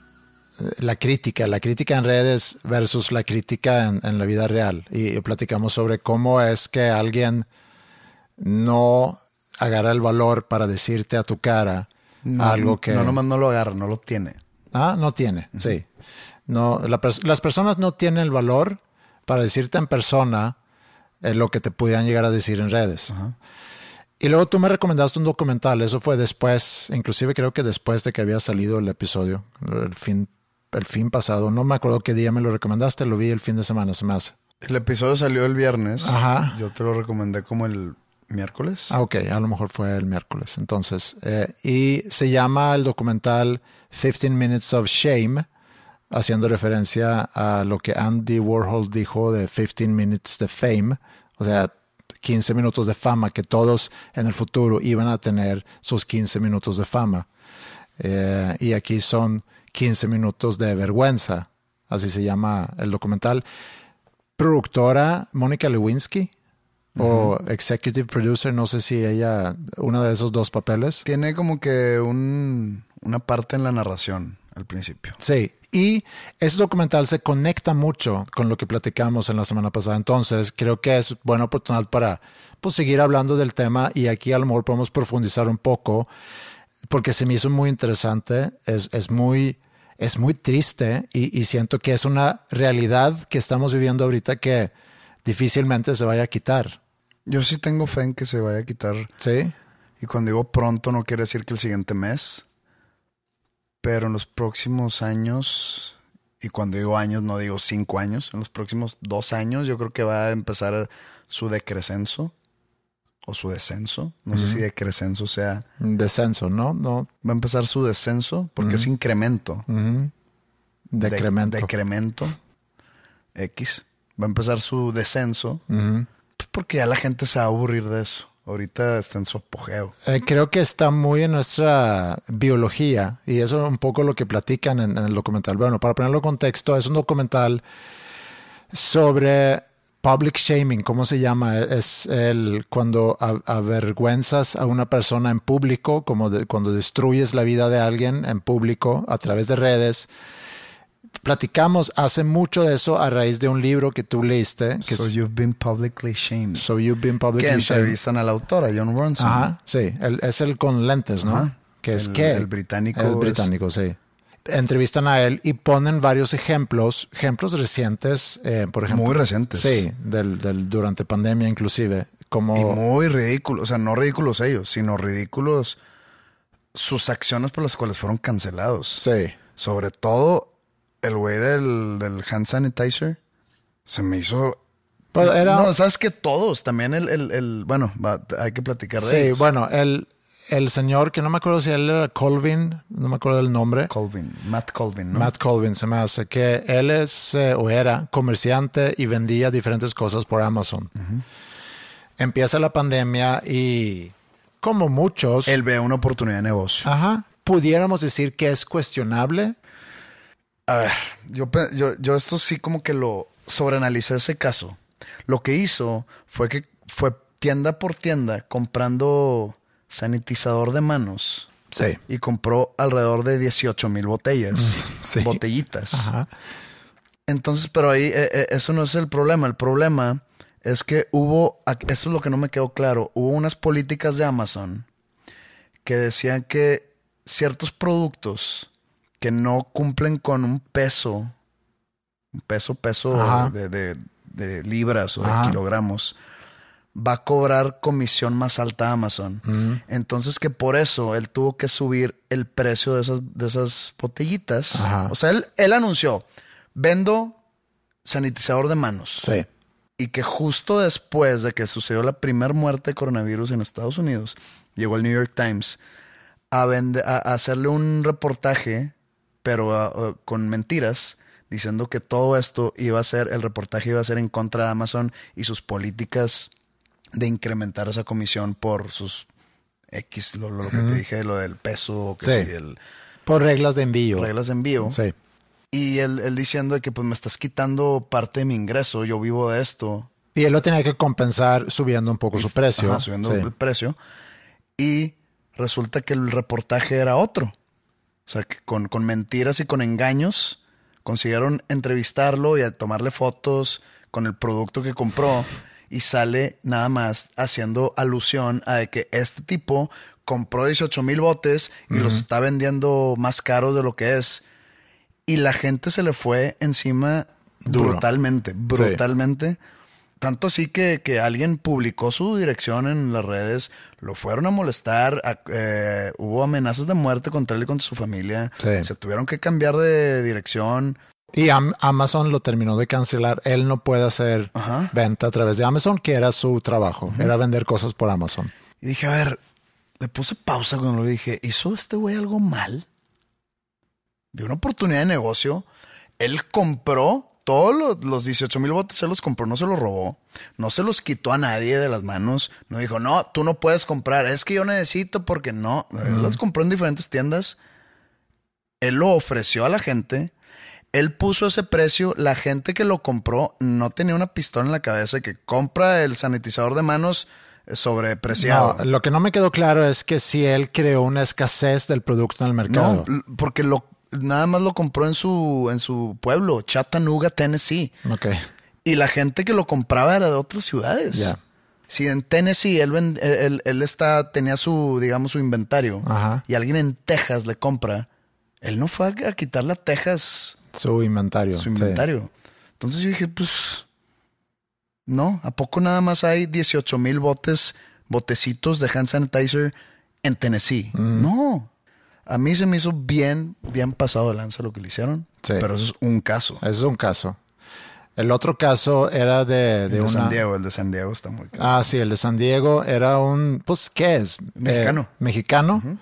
la crítica, la crítica en redes versus la crítica en, en la vida real. Y, platicamos sobre cómo es que alguien no agarra el valor para decirte a tu cara algo que... No, nomás no lo agarra, no lo tiene. Ah, no tiene, sí. No, las personas no tienen el valor para decirte en persona eh, lo que te pudieran llegar a decir en redes. Y luego tú me recomendaste un documental, eso fue después, inclusive creo que después de que había salido el episodio, el fin el fin pasado. No me acuerdo qué día me lo recomendaste, lo vi el fin de semana, se me hace. El episodio salió el viernes. Ajá. Yo te lo recomendé como el miércoles. Ah, ok, a lo mejor fue el miércoles. Entonces, eh, y se llama el documental 15 Minutes of Shame, haciendo referencia a lo que Andy Warhol dijo de 15 Minutes de Fame, o sea, 15 minutos de fama, que todos en el futuro iban a tener sus 15 minutos de fama. Eh, y aquí son 15 minutos de vergüenza, así se llama el documental. Productora Mónica Lewinsky o executive producer, no sé si ella, una de esos dos papeles. Tiene como que un, una parte en la narración al principio. Sí, y ese documental se conecta mucho con lo que platicamos en la semana pasada. Entonces, creo que es buena oportunidad para pues, seguir hablando del tema y aquí a lo mejor podemos profundizar un poco porque se me hizo muy interesante, es, es muy, es muy triste y, y, siento que es una realidad que estamos viviendo ahorita que difícilmente se vaya a quitar. Yo sí tengo fe en que se vaya a quitar. Sí. Y cuando digo pronto no quiere decir que el siguiente mes, pero en los próximos años, y cuando digo años no digo cinco años, en los próximos dos años yo creo que va a empezar su decrescenso o su descenso. No sé si decrescenso sea. Descenso, ¿no? No. Va a empezar su descenso porque es incremento. Decremento. decremento. X. Va a empezar su descenso. Pues porque ya la gente se va a aburrir de eso. Ahorita está en su apogeo. Eh, creo que está muy en nuestra biología y eso es un poco lo que platican en, en el documental. Bueno, para ponerlo en contexto, es un documental sobre public shaming, ¿cómo se llama? Es el cuando avergüenzas a una persona en público, como cuando destruyes la vida de alguien en público a través de redes. Platicamos hace mucho de eso a raíz de un libro que tú leíste. Que so you've been publicly shamed. So you've been publicly que shamed. entrevistan a la autora, John Ronson. Ajá, sí. El, es el con lentes, ¿no? Ajá. Que es El- que el británico El es- británico, sí. Entrevistan a él y ponen varios ejemplos, ejemplos recientes, eh, por ejemplo. Muy recientes. Sí, del, del, durante pandemia inclusive. Como, Y muy ridículos. O sea, no ridículos ellos, sino ridículos sus acciones por las cuales fueron cancelados. Sí. Sobre todo el güey del, del hand sanitizer. Se me hizo. Pues era- No, sabes que todos. También el. el, el- bueno, hay que platicar de Sí, ellos. bueno, el, el señor, que no me acuerdo si él era Colvin, no me acuerdo del nombre. Colvin, Matt Colvin, ¿no? Matt Colvin se me hace que él es eh, o era comerciante y vendía diferentes cosas por Amazon. Empieza la pandemia y como muchos, Él ve una oportunidad de negocio. ajá, pudiéramos decir que es cuestionable. A ver, yo, yo, yo esto sí como que lo sobreanalicé ese caso. Lo que hizo fue que fue tienda por tienda comprando sanitizador de manos. Sí. Y compró alrededor de 18 mil botellas. Sí. Botellitas. Ajá. Entonces, pero ahí eh, eh, eso no es el problema. El problema es que hubo, eso es lo que no me quedó claro, hubo unas políticas de Amazon que decían que ciertos productos que no cumplen con un peso, un peso, peso de, de- de libras o de kilogramos, va a cobrar comisión más alta a Amazon. Entonces que por eso él tuvo que subir el precio de esas, de esas botellitas. Ajá. O sea, él, él anunció, vendo sanitizador de manos. Sí. Y que justo después de que sucedió la primera muerte de coronavirus en Estados Unidos, llegó el New York Times a, vende- a- a hacerle un reportaje pero con mentiras, diciendo que todo esto iba a ser, el reportaje iba a ser en contra de Amazon y sus políticas de incrementar esa comisión por sus X, lo, lo que te dije, lo del peso, que Sí. sí, el, Por reglas de envío. reglas de envío. Sí. Y él, él diciendo que pues me estás quitando parte de mi ingreso, yo vivo de esto. Y él lo tenía que compensar subiendo un poco su precio. Ajá, subiendo Sí. el precio. Y resulta que el reportaje era otro. O sea, que con, con mentiras y con engaños consiguieron entrevistarlo y a tomarle fotos con el producto que compró y sale nada más haciendo alusión a que este tipo compró 18 mil botes y los está vendiendo más caros de lo que es. Y la gente se le fue encima Duro. brutalmente, brutalmente. Tanto así que, que alguien publicó su dirección en las redes, lo fueron a molestar, a- eh, hubo amenazas de muerte contra él y contra su familia, Sí. se tuvieron que cambiar de dirección. Y Am- Amazon lo terminó de cancelar. Él no puede hacer Ajá. venta a través de Amazon, que era su trabajo. Era vender cosas por Amazon. Y dije, a ver, le puse pausa cuando lo dije, ¿hizo este güey algo mal? Vio una oportunidad de negocio. Él compró todos los, los 18 mil botes, se los compró, no se los robó. No se los quitó a nadie de las manos. No dijo, no, tú no puedes comprar. Es que yo necesito porque no. Él los compró en diferentes tiendas. Él lo ofreció a la gente. Él puso ese precio. La gente que lo compró no tenía una pistola en la cabeza que compra el sanitizador de manos eh, sobrepreciado. No, lo que no me quedó claro es que si él creó una escasez del producto en el mercado. No, porque lo nada más lo compró en su en su pueblo, Chattanooga, Tennessee. Ok. Y la gente que lo compraba era de otras ciudades. Si en Tennessee él, ven- él, él- está, tenía su, digamos, su inventario Ajá. y alguien en Texas le compra, él no fue a, a quitarle a Texas Su inventario. su sí. inventario. Entonces yo dije, pues, no, ¿a poco nada más hay 18 mil botes, botecitos de hand sanitizer en Tennessee? Mm. No. A mí se me hizo bien, bien pasado de lanza lo que le hicieron. Sí. Pero eso es un caso. Ese es un caso. El otro caso era de, El de de una. San Diego, el de San Diego está muy caro. Ah, sí, el de San Diego era un, pues, ¿qué es? Mexicano. Eh, mexicano,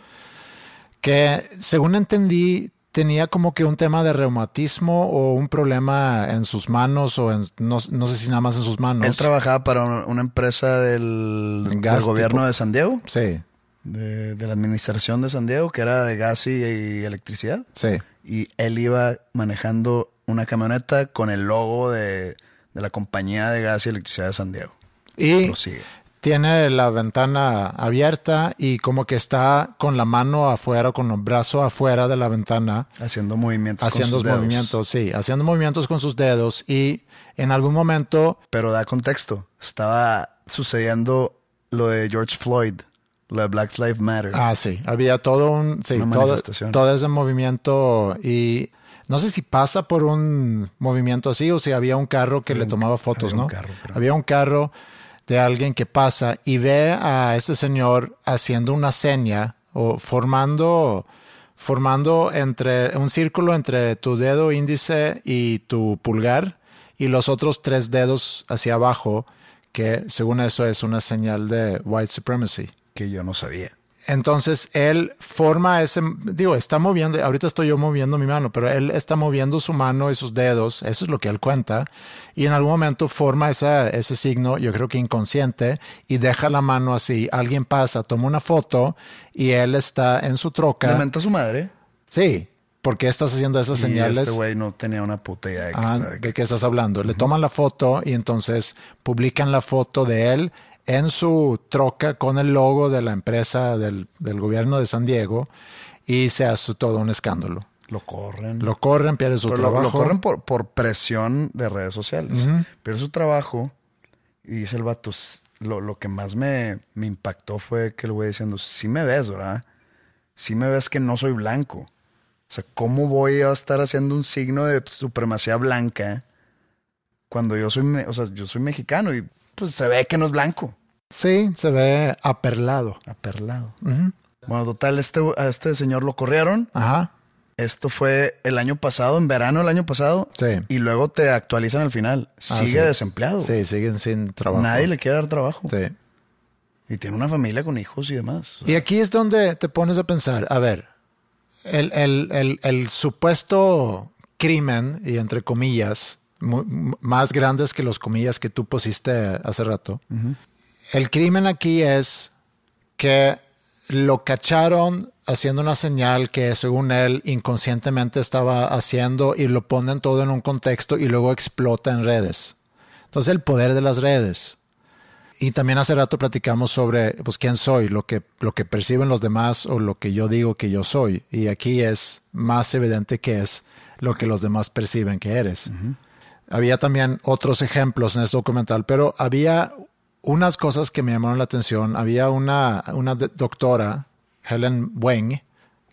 que según entendí tenía como que un tema de reumatismo o un problema en sus manos o en, no, no sé si nada más en sus manos. Él trabajaba para una, empresa del, gobierno tipo- de San Diego, Sí, de, de la administración de San Diego, que era de gas y, y electricidad. sí. y él iba manejando una camioneta con el logo de, de la compañía de gas y electricidad de San Diego. Y Prosigue. Tiene la ventana abierta y como que está con la mano afuera, con el brazo afuera de la ventana, Haciendo movimientos haciendo con sus dedos. movimientos, sí, haciendo movimientos con sus dedos y en algún momento Pero da contexto. Estaba sucediendo lo de George Floyd, lo de Black Lives Matter. Ah, sí, había todo un, sí, Una todo, todo ese movimiento y no sé si pasa por un movimiento así o si había un carro que le tomaba fotos, había un ¿no? carro, había un carro de alguien que pasa y ve a ese señor haciendo una seña o formando formando entre un círculo entre tu dedo índice y tu pulgar y los otros tres dedos hacia abajo que según eso es una señal de white supremacy. Que yo no sabía. Entonces él forma ese, digo, está moviendo, ahorita estoy yo moviendo mi mano, pero él está moviendo su mano y sus dedos, eso es lo que él cuenta, y en algún momento forma esa, ese signo, yo creo que inconsciente, y deja la mano así, alguien pasa, toma una foto y él está en su troca. Le menta a su madre. Sí, ¿por qué estás haciendo esas Y señales? este güey no tenía una puta idea de que Ah, estaba- ¿De qué estás hablando? Le toman la foto y entonces publican la foto de él en su troca con el logo de la empresa del, del gobierno de San Diego y se hace todo un escándalo. Lo corren. Lo corren, pierde su Pero trabajo. lo corren por, por presión de redes sociales. Pierde su trabajo y dice el vato, "S- lo, lo que más me, me impactó fue que el güey diciendo, sí me ves, ¿verdad? Sí me ves que no soy blanco. O sea, ¿cómo voy a estar haciendo un signo de supremacía blanca cuando yo soy, o sea, yo soy mexicano y pues se ve que no es blanco? Sí, se ve aperlado. Aperlado. Bueno, total, este, a este señor lo corrieron. Ajá. Esto fue el año pasado, en verano del año pasado. Sí. Y luego te actualizan al final. Ah, Sigue sí. desempleado. Sí, siguen sin trabajo. Nadie le quiere dar trabajo. Sí. Y tiene una familia con hijos y demás. Y aquí es donde te pones a pensar, a ver, el, el- el- el supuesto crimen, y entre comillas, más grandes que los comillas que tú pusiste hace rato, el crimen aquí es que lo cacharon haciendo una señal que según él inconscientemente estaba haciendo y lo ponen todo en un contexto y luego explota en redes. Entonces el poder de las redes. Y también hace rato platicamos sobre pues, quién soy, lo que, lo que perciben los demás o lo que yo digo que yo soy. Y aquí es más evidente que es lo que los demás perciben que eres. Había también otros ejemplos en este documental, pero había unas cosas que me llamaron la atención. Había una, una doctora, Helen Weng,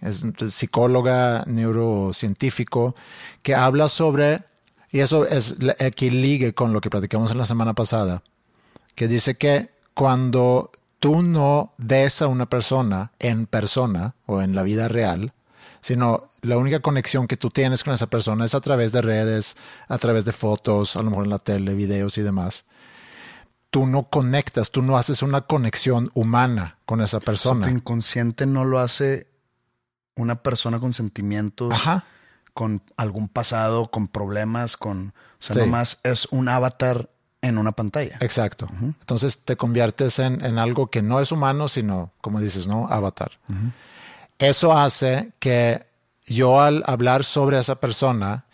es psicóloga neurocientífico, que habla sobre, y eso es aquí ligue con lo que platicamos en la semana pasada, que dice que cuando tú no ves a una persona en persona o en la vida real, sino la única conexión que tú tienes con esa persona es a través de redes, a través de fotos, a lo mejor en la tele, videos y demás. Tú no conectas, tú no haces una conexión humana con esa O sea, persona. tu inconsciente no lo hace una persona con sentimientos, Ajá. con algún pasado, con problemas, con. O sea, Sí. nomás es un avatar en una pantalla. Exacto. Entonces te conviertes en, en algo que no es humano, sino, como dices, ¿no? Avatar. Eso hace que yo al hablar sobre esa persona,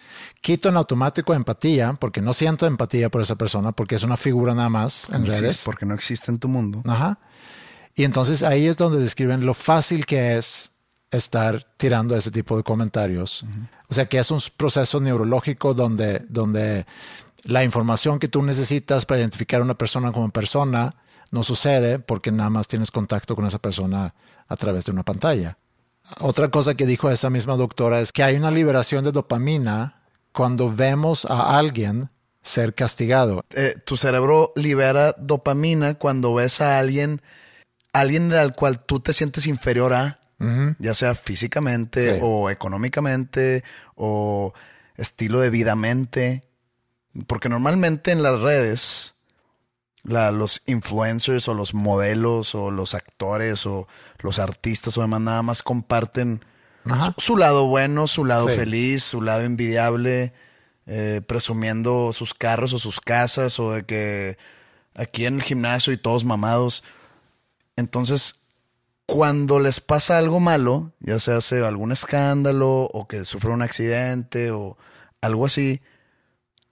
quito en automático empatía, porque no siento empatía por esa persona, porque es una figura nada más en No existe, redes. Porque no existe en tu mundo. Ajá. Y entonces ahí es donde describen lo fácil que es estar tirando ese tipo de comentarios. O sea que es un proceso neurológico donde, donde la información que tú necesitas para identificar a una persona como persona no sucede porque nada más tienes contacto con esa persona a través de una pantalla. Otra cosa que dijo esa misma doctora es que hay una liberación de dopamina cuando vemos a alguien ser castigado. Eh, tu cerebro libera dopamina cuando ves a alguien, alguien al cual tú te sientes inferior a, ya sea físicamente Sí. o económicamente o estilo de vida mente. Porque normalmente en las redes, la- los influencers o los modelos o los actores o los artistas o demás nada más comparten Ajá. su, lado bueno, su lado Sí. feliz, su lado envidiable, eh, presumiendo sus carros o sus casas o de que aquí en el gimnasio y todos mamados. Entonces, cuando les pasa algo malo, ya sea hace algún escándalo o que sufre un accidente o algo así,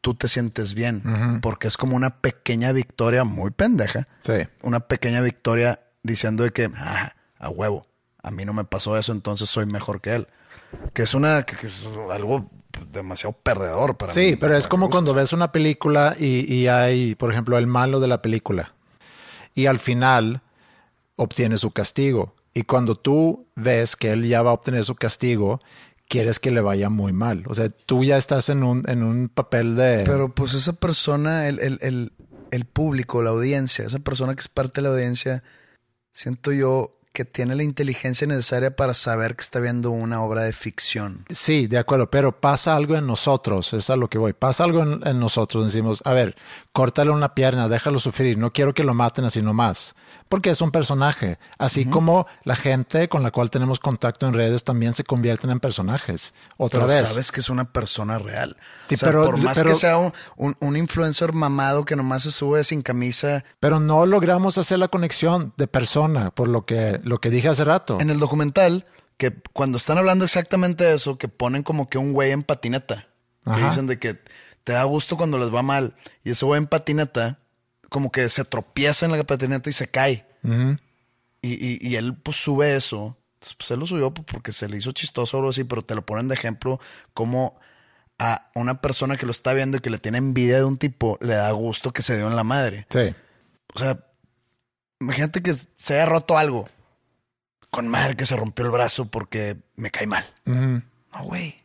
tú te sientes bien, porque es como una pequeña victoria muy pendeja, Sí. una pequeña victoria diciendo de que, ah, a huevo, a mí no me pasó eso, entonces soy mejor que él. Que es una, que, que es algo demasiado perdedor para mí. Sí, pero es como cuando ves una película y, y hay, por ejemplo, el malo de la película. Y al final obtiene su castigo. Y cuando tú ves que él ya va a obtener su castigo, quieres que le vaya muy mal. O sea, tú ya estás en un, en un papel de... Pero pues esa persona, el, el, el, el público, la audiencia, esa persona que es parte de la audiencia, siento yo que tiene la inteligencia necesaria para saber que está viendo una obra de ficción. Sí, de acuerdo, pero pasa algo en nosotros, es a lo que voy. Pasa algo en, en nosotros, decimos, a ver, córtale una pierna, déjalo sufrir, no quiero que lo maten así nomás, porque es un personaje. Así como la gente con la cual tenemos contacto en redes también se convierten en personajes. Otra Pero vez. sabes que es una persona real. Sí, o sea, pero- por más pero- que sea un, un- un influencer mamado que nomás se sube sin camisa. Pero no logramos hacer la conexión de persona, por lo que, lo que dije hace rato. En el documental, que cuando están hablando exactamente de eso, que ponen como que un güey en patineta. Que dicen de que te da gusto cuando les va mal. Y ese güey en patineta, como que se tropieza en la patineta y se cae. y, y- y él pues sube eso. Entonces, Pues él lo subió pues, porque se le hizo chistoso o algo así, pero te lo ponen de ejemplo como a una persona que lo está viendo y que le tiene envidia de un tipo, le da gusto que se dio en la madre. Sí. O sea, imagínate que se haya roto algo. Con madre que se rompió el brazo porque me cae mal. No, güey.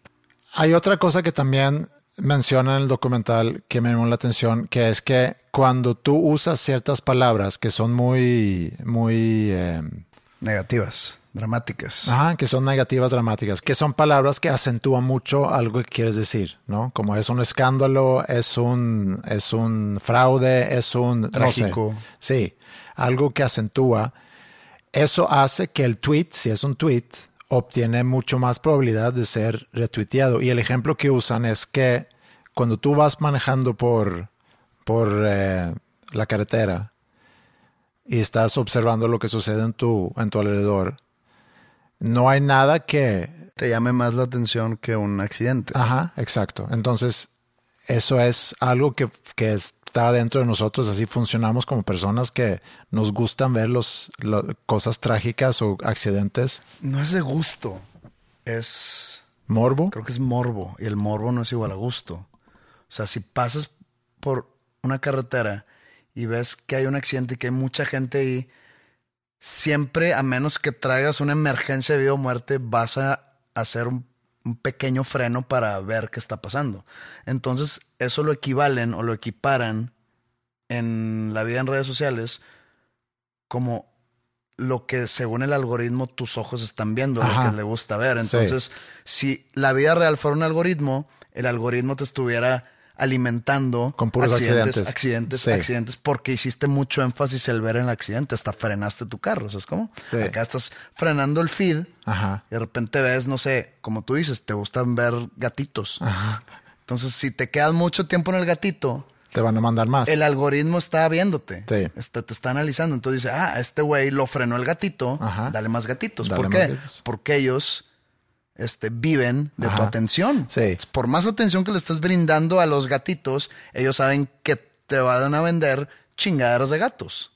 Hay otra cosa que también menciona en el documental que me llamó la atención, que es que cuando tú usas ciertas palabras que son muy, muy, eh, Negativas, dramáticas. ajá, que son negativas, dramáticas, que son palabras que acentúan mucho algo que quieres decir, ¿no? Como es un escándalo, es un, es un fraude, es un no sé. Trágico. Sí, algo que acentúa. Eso hace que el tweet, si es un tweet, obtiene mucho más probabilidad de ser retuiteado. Y el ejemplo que usan es que cuando tú vas manejando por, por eh, la carretera y estás observando lo que sucede en tu, en tu alrededor, no hay nada que... Te llame más la atención que un accidente. Ajá, exacto. Entonces, eso es algo que, que está dentro de nosotros, así funcionamos como personas que nos gustan ver lo- cosas trágicas o accidentes. No es de gusto, es... Morbo. Creo que es morbo y el morbo no es igual a gusto. O sea, si pasas por una carretera y ves que hay un accidente y que hay mucha gente ahí, siempre, a menos que traigas una emergencia de vida o muerte, vas a hacer un, un pequeño freno para ver qué está pasando. Entonces, eso lo equivalen o lo equiparan en la vida en redes sociales como lo que según el algoritmo tus ojos están viendo, Ajá. lo que le gusta ver. Sí. Entonces, si la vida real fuera un algoritmo, el algoritmo te estuviera alimentando Con puros accidentes, accidentes. accidentes, Sí. accidentes, porque hiciste mucho énfasis el ver el accidente, hasta frenaste tu carro, ¿sabes cómo? Sí. Acá estás frenando el feed Ajá. y de repente ves, no sé, como tú dices, te gustan ver gatitos. Entonces, si te quedas mucho tiempo en el gatito, Te van a mandar más. el algoritmo está viéndote. Sí. Está- te está analizando. Entonces dice, ah, este güey lo frenó el gatito, Ajá. dale más gatitos. Dale ¿Por más qué? gatitos. Porque ellos este, viven de tu atención. Sí. Por más atención que le estés brindando a los gatitos, ellos saben que te van a vender chingaderas de gatos.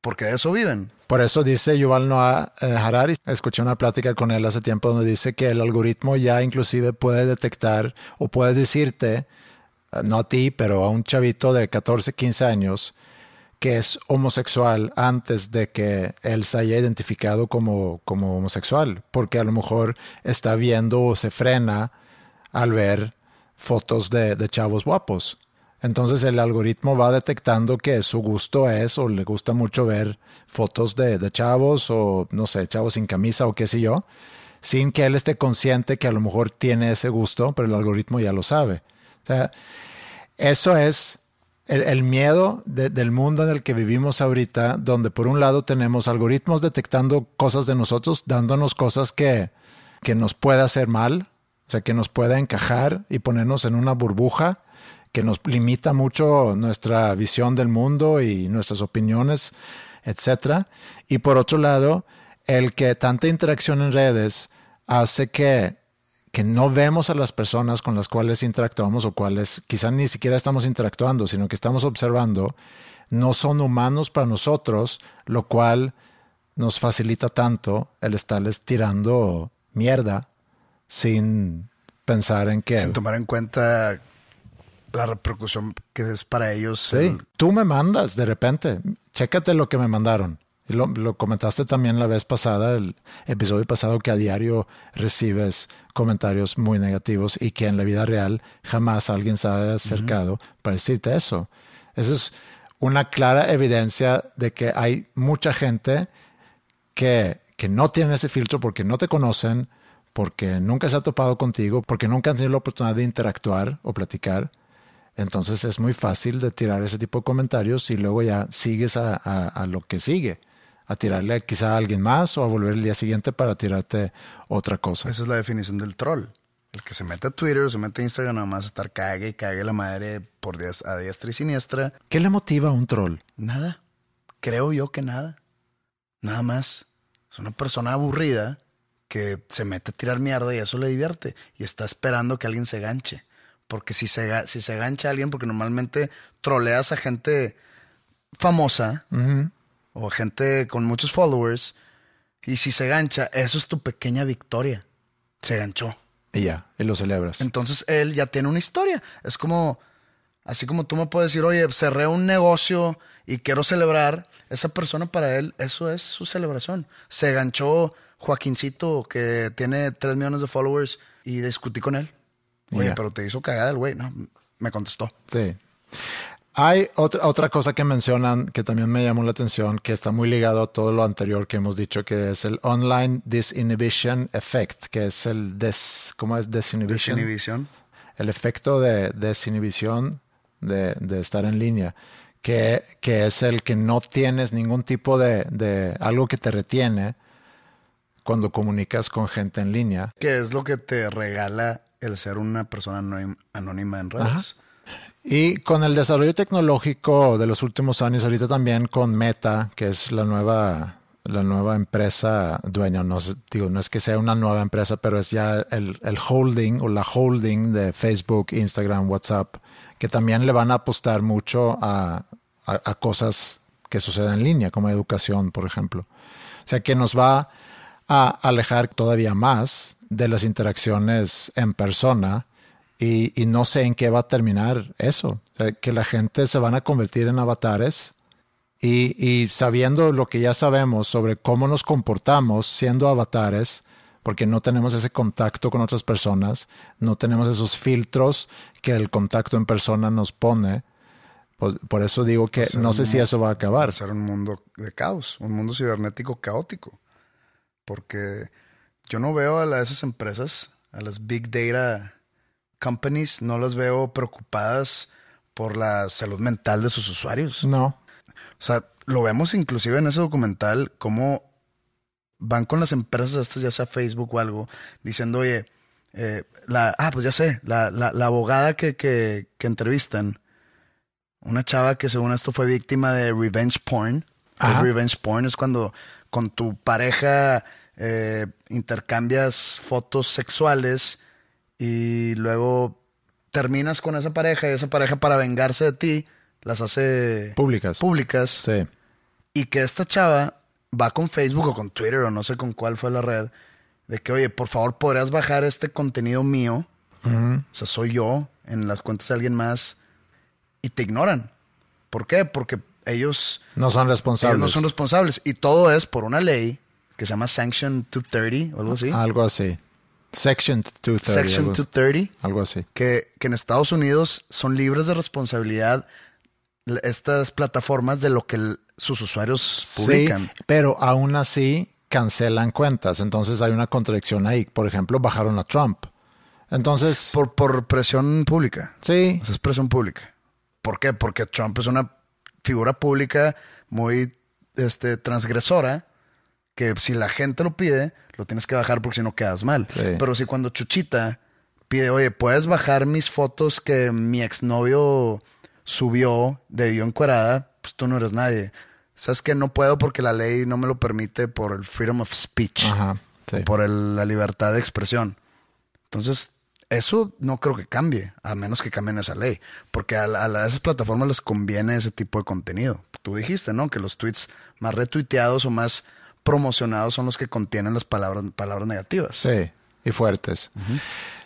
Porque de eso viven. Por eso dice Yuval Noah eh, Harari, escuché una plática con él hace tiempo donde dice que el algoritmo ya inclusive puede detectar o puede decirte, eh, no a ti, pero a un chavito de 14, 15 años, que es homosexual antes de que él se haya identificado como, como homosexual, porque a lo mejor está viendo o se frena al ver fotos de, de chavos guapos. Entonces el algoritmo va detectando que su gusto es o le gusta mucho ver fotos de, de chavos o no sé, chavos sin camisa o qué sé yo, sin que él esté consciente que a lo mejor tiene ese gusto, pero el algoritmo ya lo sabe. O sea, eso es el, miedo de- del mundo en el que vivimos ahorita, donde por un lado tenemos algoritmos detectando cosas de nosotros, dándonos cosas que, que nos puede hacer mal, o sea, que nos pueda encajar y ponernos en una burbuja que nos limita mucho nuestra visión del mundo y nuestras opiniones, etcétera. Y por otro lado, el que tanta interacción en redes hace que, que no vemos a las personas con las cuales interactuamos o cuales quizá ni siquiera estamos interactuando, sino que estamos observando, no son humanos para nosotros, lo cual nos facilita tanto el estarles tirando mierda sin pensar en que... Sin tomar en cuenta la repercusión que es para ellos. Sí, el- tú me mandas de repente, chécate lo que me mandaron. Lo, lo comentaste también la vez pasada, el episodio pasado, que a diario recibes comentarios muy negativos y que en la vida real jamás alguien se ha acercado para decirte eso. Eso es una clara evidencia de que hay mucha gente que, que no tiene ese filtro porque no te conocen, porque nunca se ha topado contigo, porque nunca han tenido la oportunidad de interactuar o platicar. Entonces es muy fácil de tirar ese tipo de comentarios y luego ya sigues a, a- a lo que sigue, a tirarle quizá a alguien más o a volver el día siguiente para tirarte otra cosa. Esa es la definición del troll. El que se mete a Twitter, se mete a Instagram, nada más estar cague y cague la madre por dies- a diestra y siniestra. ¿Qué le motiva a un troll? Nada. Creo yo que nada. Nada más. Es una persona aburrida que se mete a tirar mierda y eso le divierte. Y está esperando que alguien se ganche. Porque si se, si se gancha alguien, porque normalmente troleas a gente famosa o gente con muchos followers. Y si se gancha, eso es tu pequeña victoria. Se ganchó. Y ya, y lo celebras. Entonces él ya tiene una historia. Es como, así como tú me puedes decir, oye, cerré un negocio y quiero celebrar. Esa persona para él, eso es su celebración. Se ganchó Joaquincito, que tiene 3 millones de followers, y discutí con él. Oye, pero te hizo cagada el güey. No, me contestó. Sí. Hay otra, otra cosa que mencionan que también me llamó la atención, que está muy ligado a todo lo anterior que hemos dicho, que es el Online Disinhibition Effect, que es el des, ¿cómo es? Desinhibición. el efecto de desinhibición de, de estar en línea, que, que es el que no tienes ningún tipo de, de algo que te retiene cuando comunicas con gente en línea. Que es lo que te regala el ser una persona anónima en redes. Y con el desarrollo tecnológico de los últimos años, ahorita también con Meta, que es la nueva, la nueva empresa dueña, no, sé, digo, no es que sea una nueva empresa, pero es ya el, el holding o la holding de Facebook, Instagram, WhatsApp, que también le van a apostar mucho a, a- a cosas que suceden en línea, como educación, por ejemplo. O sea que nos va a alejar todavía más de las interacciones en persona y, y no sé en qué va a terminar eso. O sea, que la gente se van a convertir en avatares y, y sabiendo lo que ya sabemos sobre cómo nos comportamos siendo avatares, porque no tenemos ese contacto con otras personas, no tenemos esos filtros que el contacto en persona nos pone. Por, por eso digo que no sé si eso va a Va acabar. a ser un mundo de caos, un mundo cibernético caótico. Porque yo no veo a la- esas empresas, a las big data companies, no las veo preocupadas por la salud mental de sus usuarios. No. O sea, lo vemos inclusive en ese documental, cómo van con las empresas estas, ya sea Facebook o algo, diciendo, oye, eh, la, ah, pues ya sé, la, la, la abogada que, que, que entrevistan, una chava que según esto fue víctima de revenge porn. ¿Qué es Ajá. revenge porn es cuando con tu pareja eh, intercambias fotos sexuales y luego terminas con esa pareja y esa pareja para vengarse de ti las hace Públicas. públicas Sí. y que esta chava va con Facebook o con Twitter o no sé con cuál fue la red de que oye por favor podrías bajar este contenido mío o sea soy yo en las cuentas de alguien más y te ignoran ¿por qué? porque ellos No son responsables. ellos no son responsables y todo es por una ley que se llama Sanction 230 o algo así Algo así. Section 230. Section algo así. 230 Algo así. que, que en Estados Unidos son libres de responsabilidad estas plataformas de lo que sus usuarios publican. Sí, pero aún así cancelan cuentas. Entonces hay una contradicción ahí. Por ejemplo, bajaron a Trump. Entonces, Por, por presión pública. sí, O sea, es presión pública. ¿Por qué? Porque Trump es una figura pública muy este, transgresora que si la gente lo pide, lo tienes que bajar porque si no quedas mal. Sí. Pero si cuando Chuchita pide, oye, ¿puedes bajar mis fotos que mi exnovio subió de yo encuerada? Pues tú no eres nadie. Sabes que no puedo porque la ley no me lo permite por el freedom of speech, Ajá, sí. por el- la libertad de expresión. Entonces, eso no creo que cambie, a menos que cambien esa ley, porque la- a esas plataformas les conviene ese tipo de contenido. Tú dijiste, ¿no? Que los tweets más retuiteados o más promocionados son los que contienen las palabras, palabras negativas. sí, y fuertes.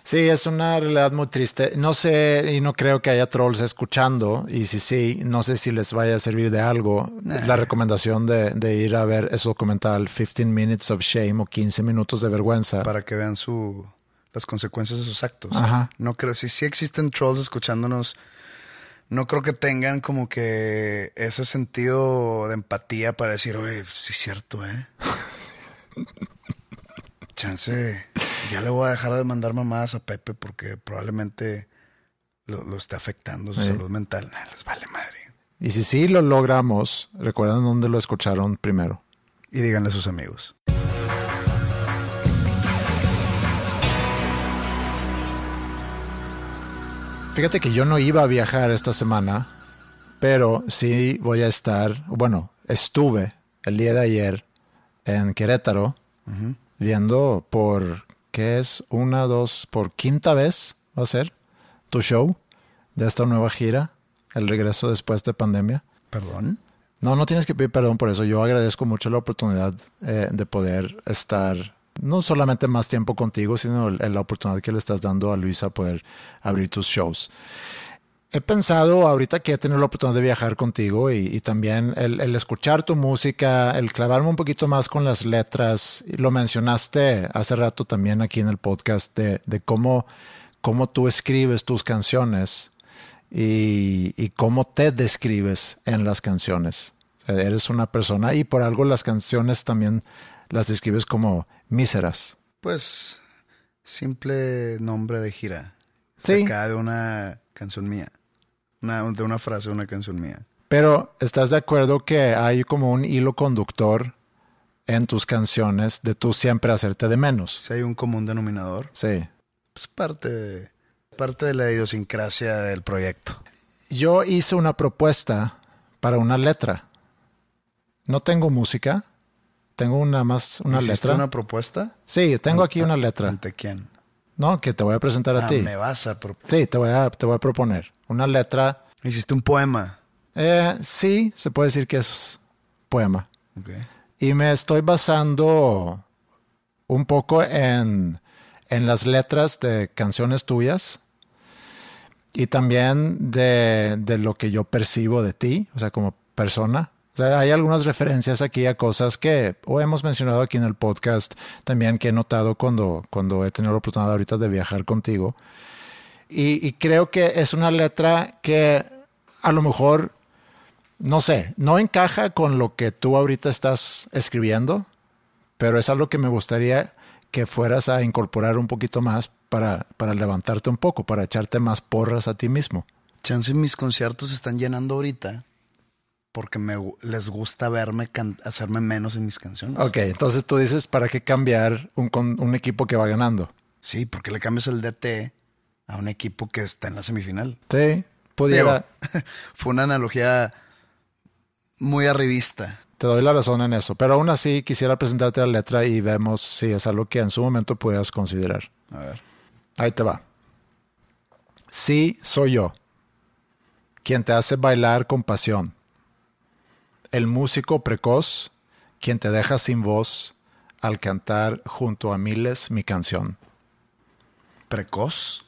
Sí, es una realidad muy triste. No sé y no creo que haya trolls escuchando. Y si sí, no sé si les vaya a servir de algo. La recomendación de, de ir a ver ese documental 15 Minutes of Shame o 15 minutos de vergüenza. Para que vean su, las consecuencias de sus actos. Ajá. No creo, si sí existen trolls escuchándonos, no creo que tengan como que ese sentido de empatía para decir, oye, sí es cierto, ¿eh? Chance, ya le voy a dejar de mandar mamadas a Pepe porque probablemente lo, lo está afectando su Sí. salud mental. Nah, les vale madre. Y si sí lo logramos, recuerden dónde lo escucharon primero. Y díganle a sus amigos. Fíjate que yo no iba a viajar esta semana, pero sí voy a estar, bueno, estuve el día de ayer en Querétaro viendo por, ¿qué es? Una, dos, por quinta vez va a ser tu show de esta nueva gira, el regreso después de pandemia. ¿Perdón? No, no tienes que pedir perdón por eso. Yo agradezco mucho la oportunidad eh, de poder estar no solamente más tiempo contigo, sino la oportunidad que le estás dando a Luisa poder abrir tus shows. He pensado ahorita que he tenido la oportunidad de viajar contigo y, también el, escuchar tu música, el clavarme un poquito más con las letras. Lo mencionaste hace rato también aquí en el podcast de, de cómo, cómo tú escribes tus canciones y, cómo te describes en las canciones. Eres una persona y por algo las canciones también las describes como míseras. Pues, simple nombre de gira. Sí. Sacada de una canción mía. Una- de una frase de una canción mía. Pero ¿estás de acuerdo que hay como un hilo conductor en tus canciones de tú siempre hacerte de menos. Si hay un común denominador, Sí. pues parte parte de la idiosincrasia del proyecto. Yo hice una propuesta para una letra. No tengo música, tengo una más una ¿Hiciste letra. una propuesta? Sí, tengo aquí una letra. ¿Ante quién? No, que te voy a presentar a Ah, ti. me vas a pro- Sí, te voy a, te voy a proponer una letra. Hiciste un poema. eh, sí, se puede decir que es poema. Ok. Y me estoy basando un poco en, en las letras de canciones tuyas y también de, de lo que yo percibo de ti, o sea, como persona. Hay algunas referencias aquí a cosas que o hemos mencionado aquí en el podcast, también que he notado cuando, cuando he tenido la oportunidad ahorita de viajar contigo. Y, y creo que es una letra que a lo mejor no sé, no encaja con lo que tú ahorita estás escribiendo, pero es algo que me gustaría que fueras a incorporar un poquito más para, para levantarte un poco, para echarte más porras a ti mismo. Chance mis conciertos se están llenando ahorita porque me, les gusta verme hacerme menos en mis canciones. Ok, entonces tú dices, ¿para qué cambiar un, con un equipo que va ganando? Sí, porque le cambias el DT a un equipo que está en la semifinal. Sí, pudiera, Digo, fue una analogía muy arribista. te doy la razón en eso, pero aún así quisiera presentarte la letra y vemos si es algo que en su momento pudieras considerar. A ver. Ahí te va. Sí, soy yo, quien te hace bailar con pasión. El músico precoz, quien te deja sin voz al cantar junto a miles mi canción. Precoz.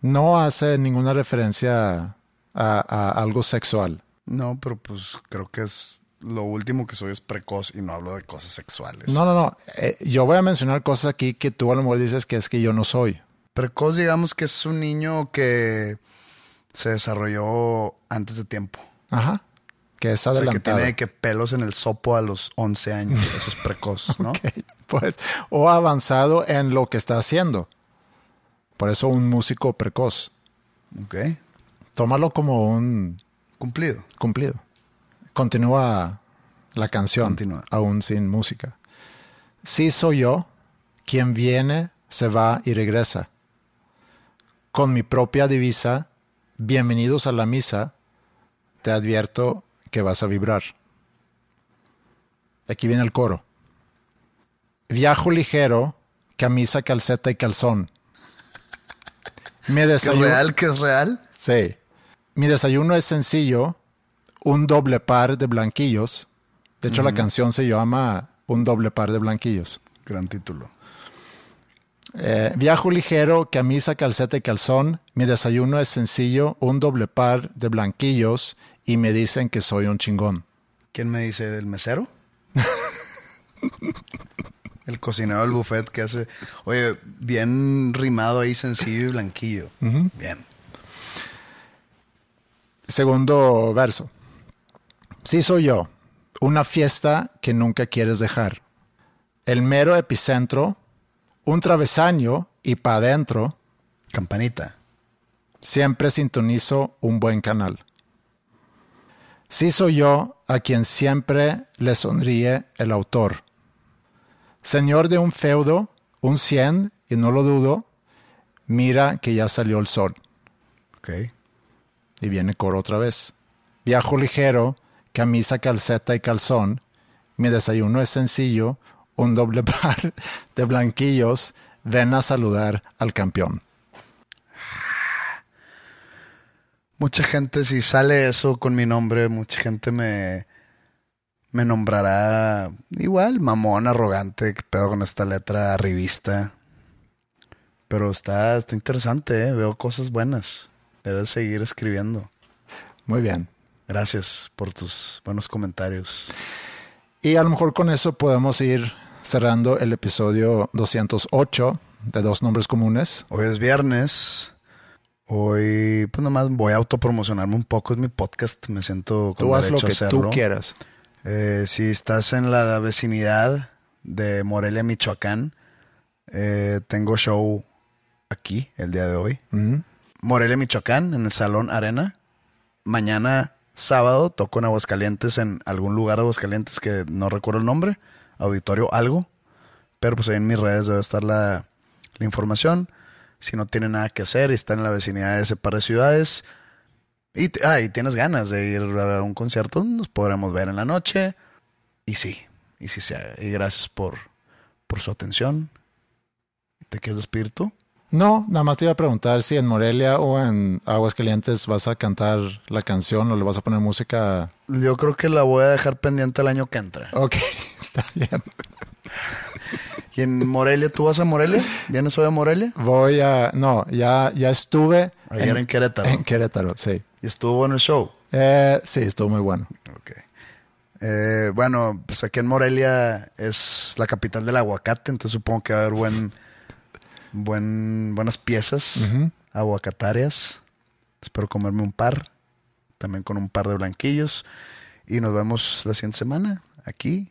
No hace ninguna referencia a, a algo sexual. No, pero pues creo que es lo último que soy es precoz y no hablo de cosas sexuales. No, no, no. Eh, yo voy a mencionar cosas aquí que tú a lo mejor dices que es que yo no soy. Precoz, digamos que es un niño que se desarrolló antes de tiempo. Ajá. Que es O sea, que adelantado. tiene que pelos en el sopo a los 11 años. Eso es precoz, ¿no? Ok, Pues, o avanzado en lo que está haciendo. Por eso un músico precoz. Ok. Tómalo como un Cumplido. cumplido. Continúa la canción, Continúa. aún sin música. Sí soy yo, quien viene, se va y regresa. Con mi propia divisa, bienvenidos a la misa, te advierto que vas a vibrar. Aquí viene el coro. Viajo ligero, camisa, calceta y calzón. Mi ¿Que es desayuno, real? ¿Que es real? Sí. Mi desayuno es sencillo, un doble par de blanquillos. De hecho, la canción se llama Un doble par de blanquillos. Gran título. Eh, viajo ligero, camisa, calceta y calzón. Mi desayuno es sencillo, un doble par de blanquillos y me dicen que soy un chingón. ¿Quién me dice? ¿El mesero? el cocinero del buffet que hace... Oye, bien rimado ahí, sencillo y blanquillo. Bien. Segundo verso. Sí soy yo, una fiesta que nunca quieres dejar. El mero epicentro, un travesaño y pa' adentro, Campanita. siempre sintonizo un buen canal. Sí soy yo a quien siempre le sonríe el autor. Señor de un feudo, un cien, y no lo dudo, mira que ya salió el sol. Ok. Y viene coro otra vez. Viajo ligero, camisa, calceta y calzón. Mi desayuno es sencillo, un doble par de blanquillos. Ven a saludar al campeón. Mucha gente, si sale eso con mi nombre, mucha gente me, me nombrará igual, mamón, arrogante, que pedo con esta letra revista. Pero está, está interesante, ¿eh? veo cosas buenas. Debes seguir escribiendo. Muy bien. Gracias por tus buenos comentarios. Y a lo mejor con eso podemos ir cerrando el episodio 208 de Dos Nombres Comunes. Hoy es viernes. Hoy, pues nomás voy a autopromocionarme un poco. Es mi podcast. Me siento con Tú haz lo a que hacerlo. tú quieras. Eh, si estás en la vecinidad de Morelia, Michoacán, eh, tengo show aquí el día de hoy. Morelia, Michoacán, en el Salón Arena. Mañana sábado toco en Aguascalientes, en algún lugar de Aguascalientes que no recuerdo el nombre, auditorio algo, pero pues ahí en mis redes debe estar la, la información. Si no tiene nada que hacer y está en la vecinidad de ese par de ciudades y, ah, y tienes ganas de ir a un concierto, nos podremos ver en la noche. Y sí, y sí se haga. Y gracias por, por su atención. ¿Te quieres despedir tú? No, nada más te iba a preguntar si en Morelia o en Aguascalientes vas a cantar la canción o le vas a poner música. Yo creo que la voy a dejar pendiente el año que entra. Ok, está bien. ¿Y en Morelia? ¿Tú vas a Morelia? ¿Vienes hoy a Morelia? Voy a. No, ya, ya estuve. Ayer en, Querétaro. En Querétaro, sí. ¿Y estuvo bueno el show? Eh, sí, estuvo muy bueno. Ok. Eh, bueno, pues aquí en Morelia es la capital del aguacate, entonces supongo que va a haber buen, buen, buenas piezas aguacatarias. Espero comerme un par, también con un par de blanquillos. Y nos vemos la siguiente semana aquí.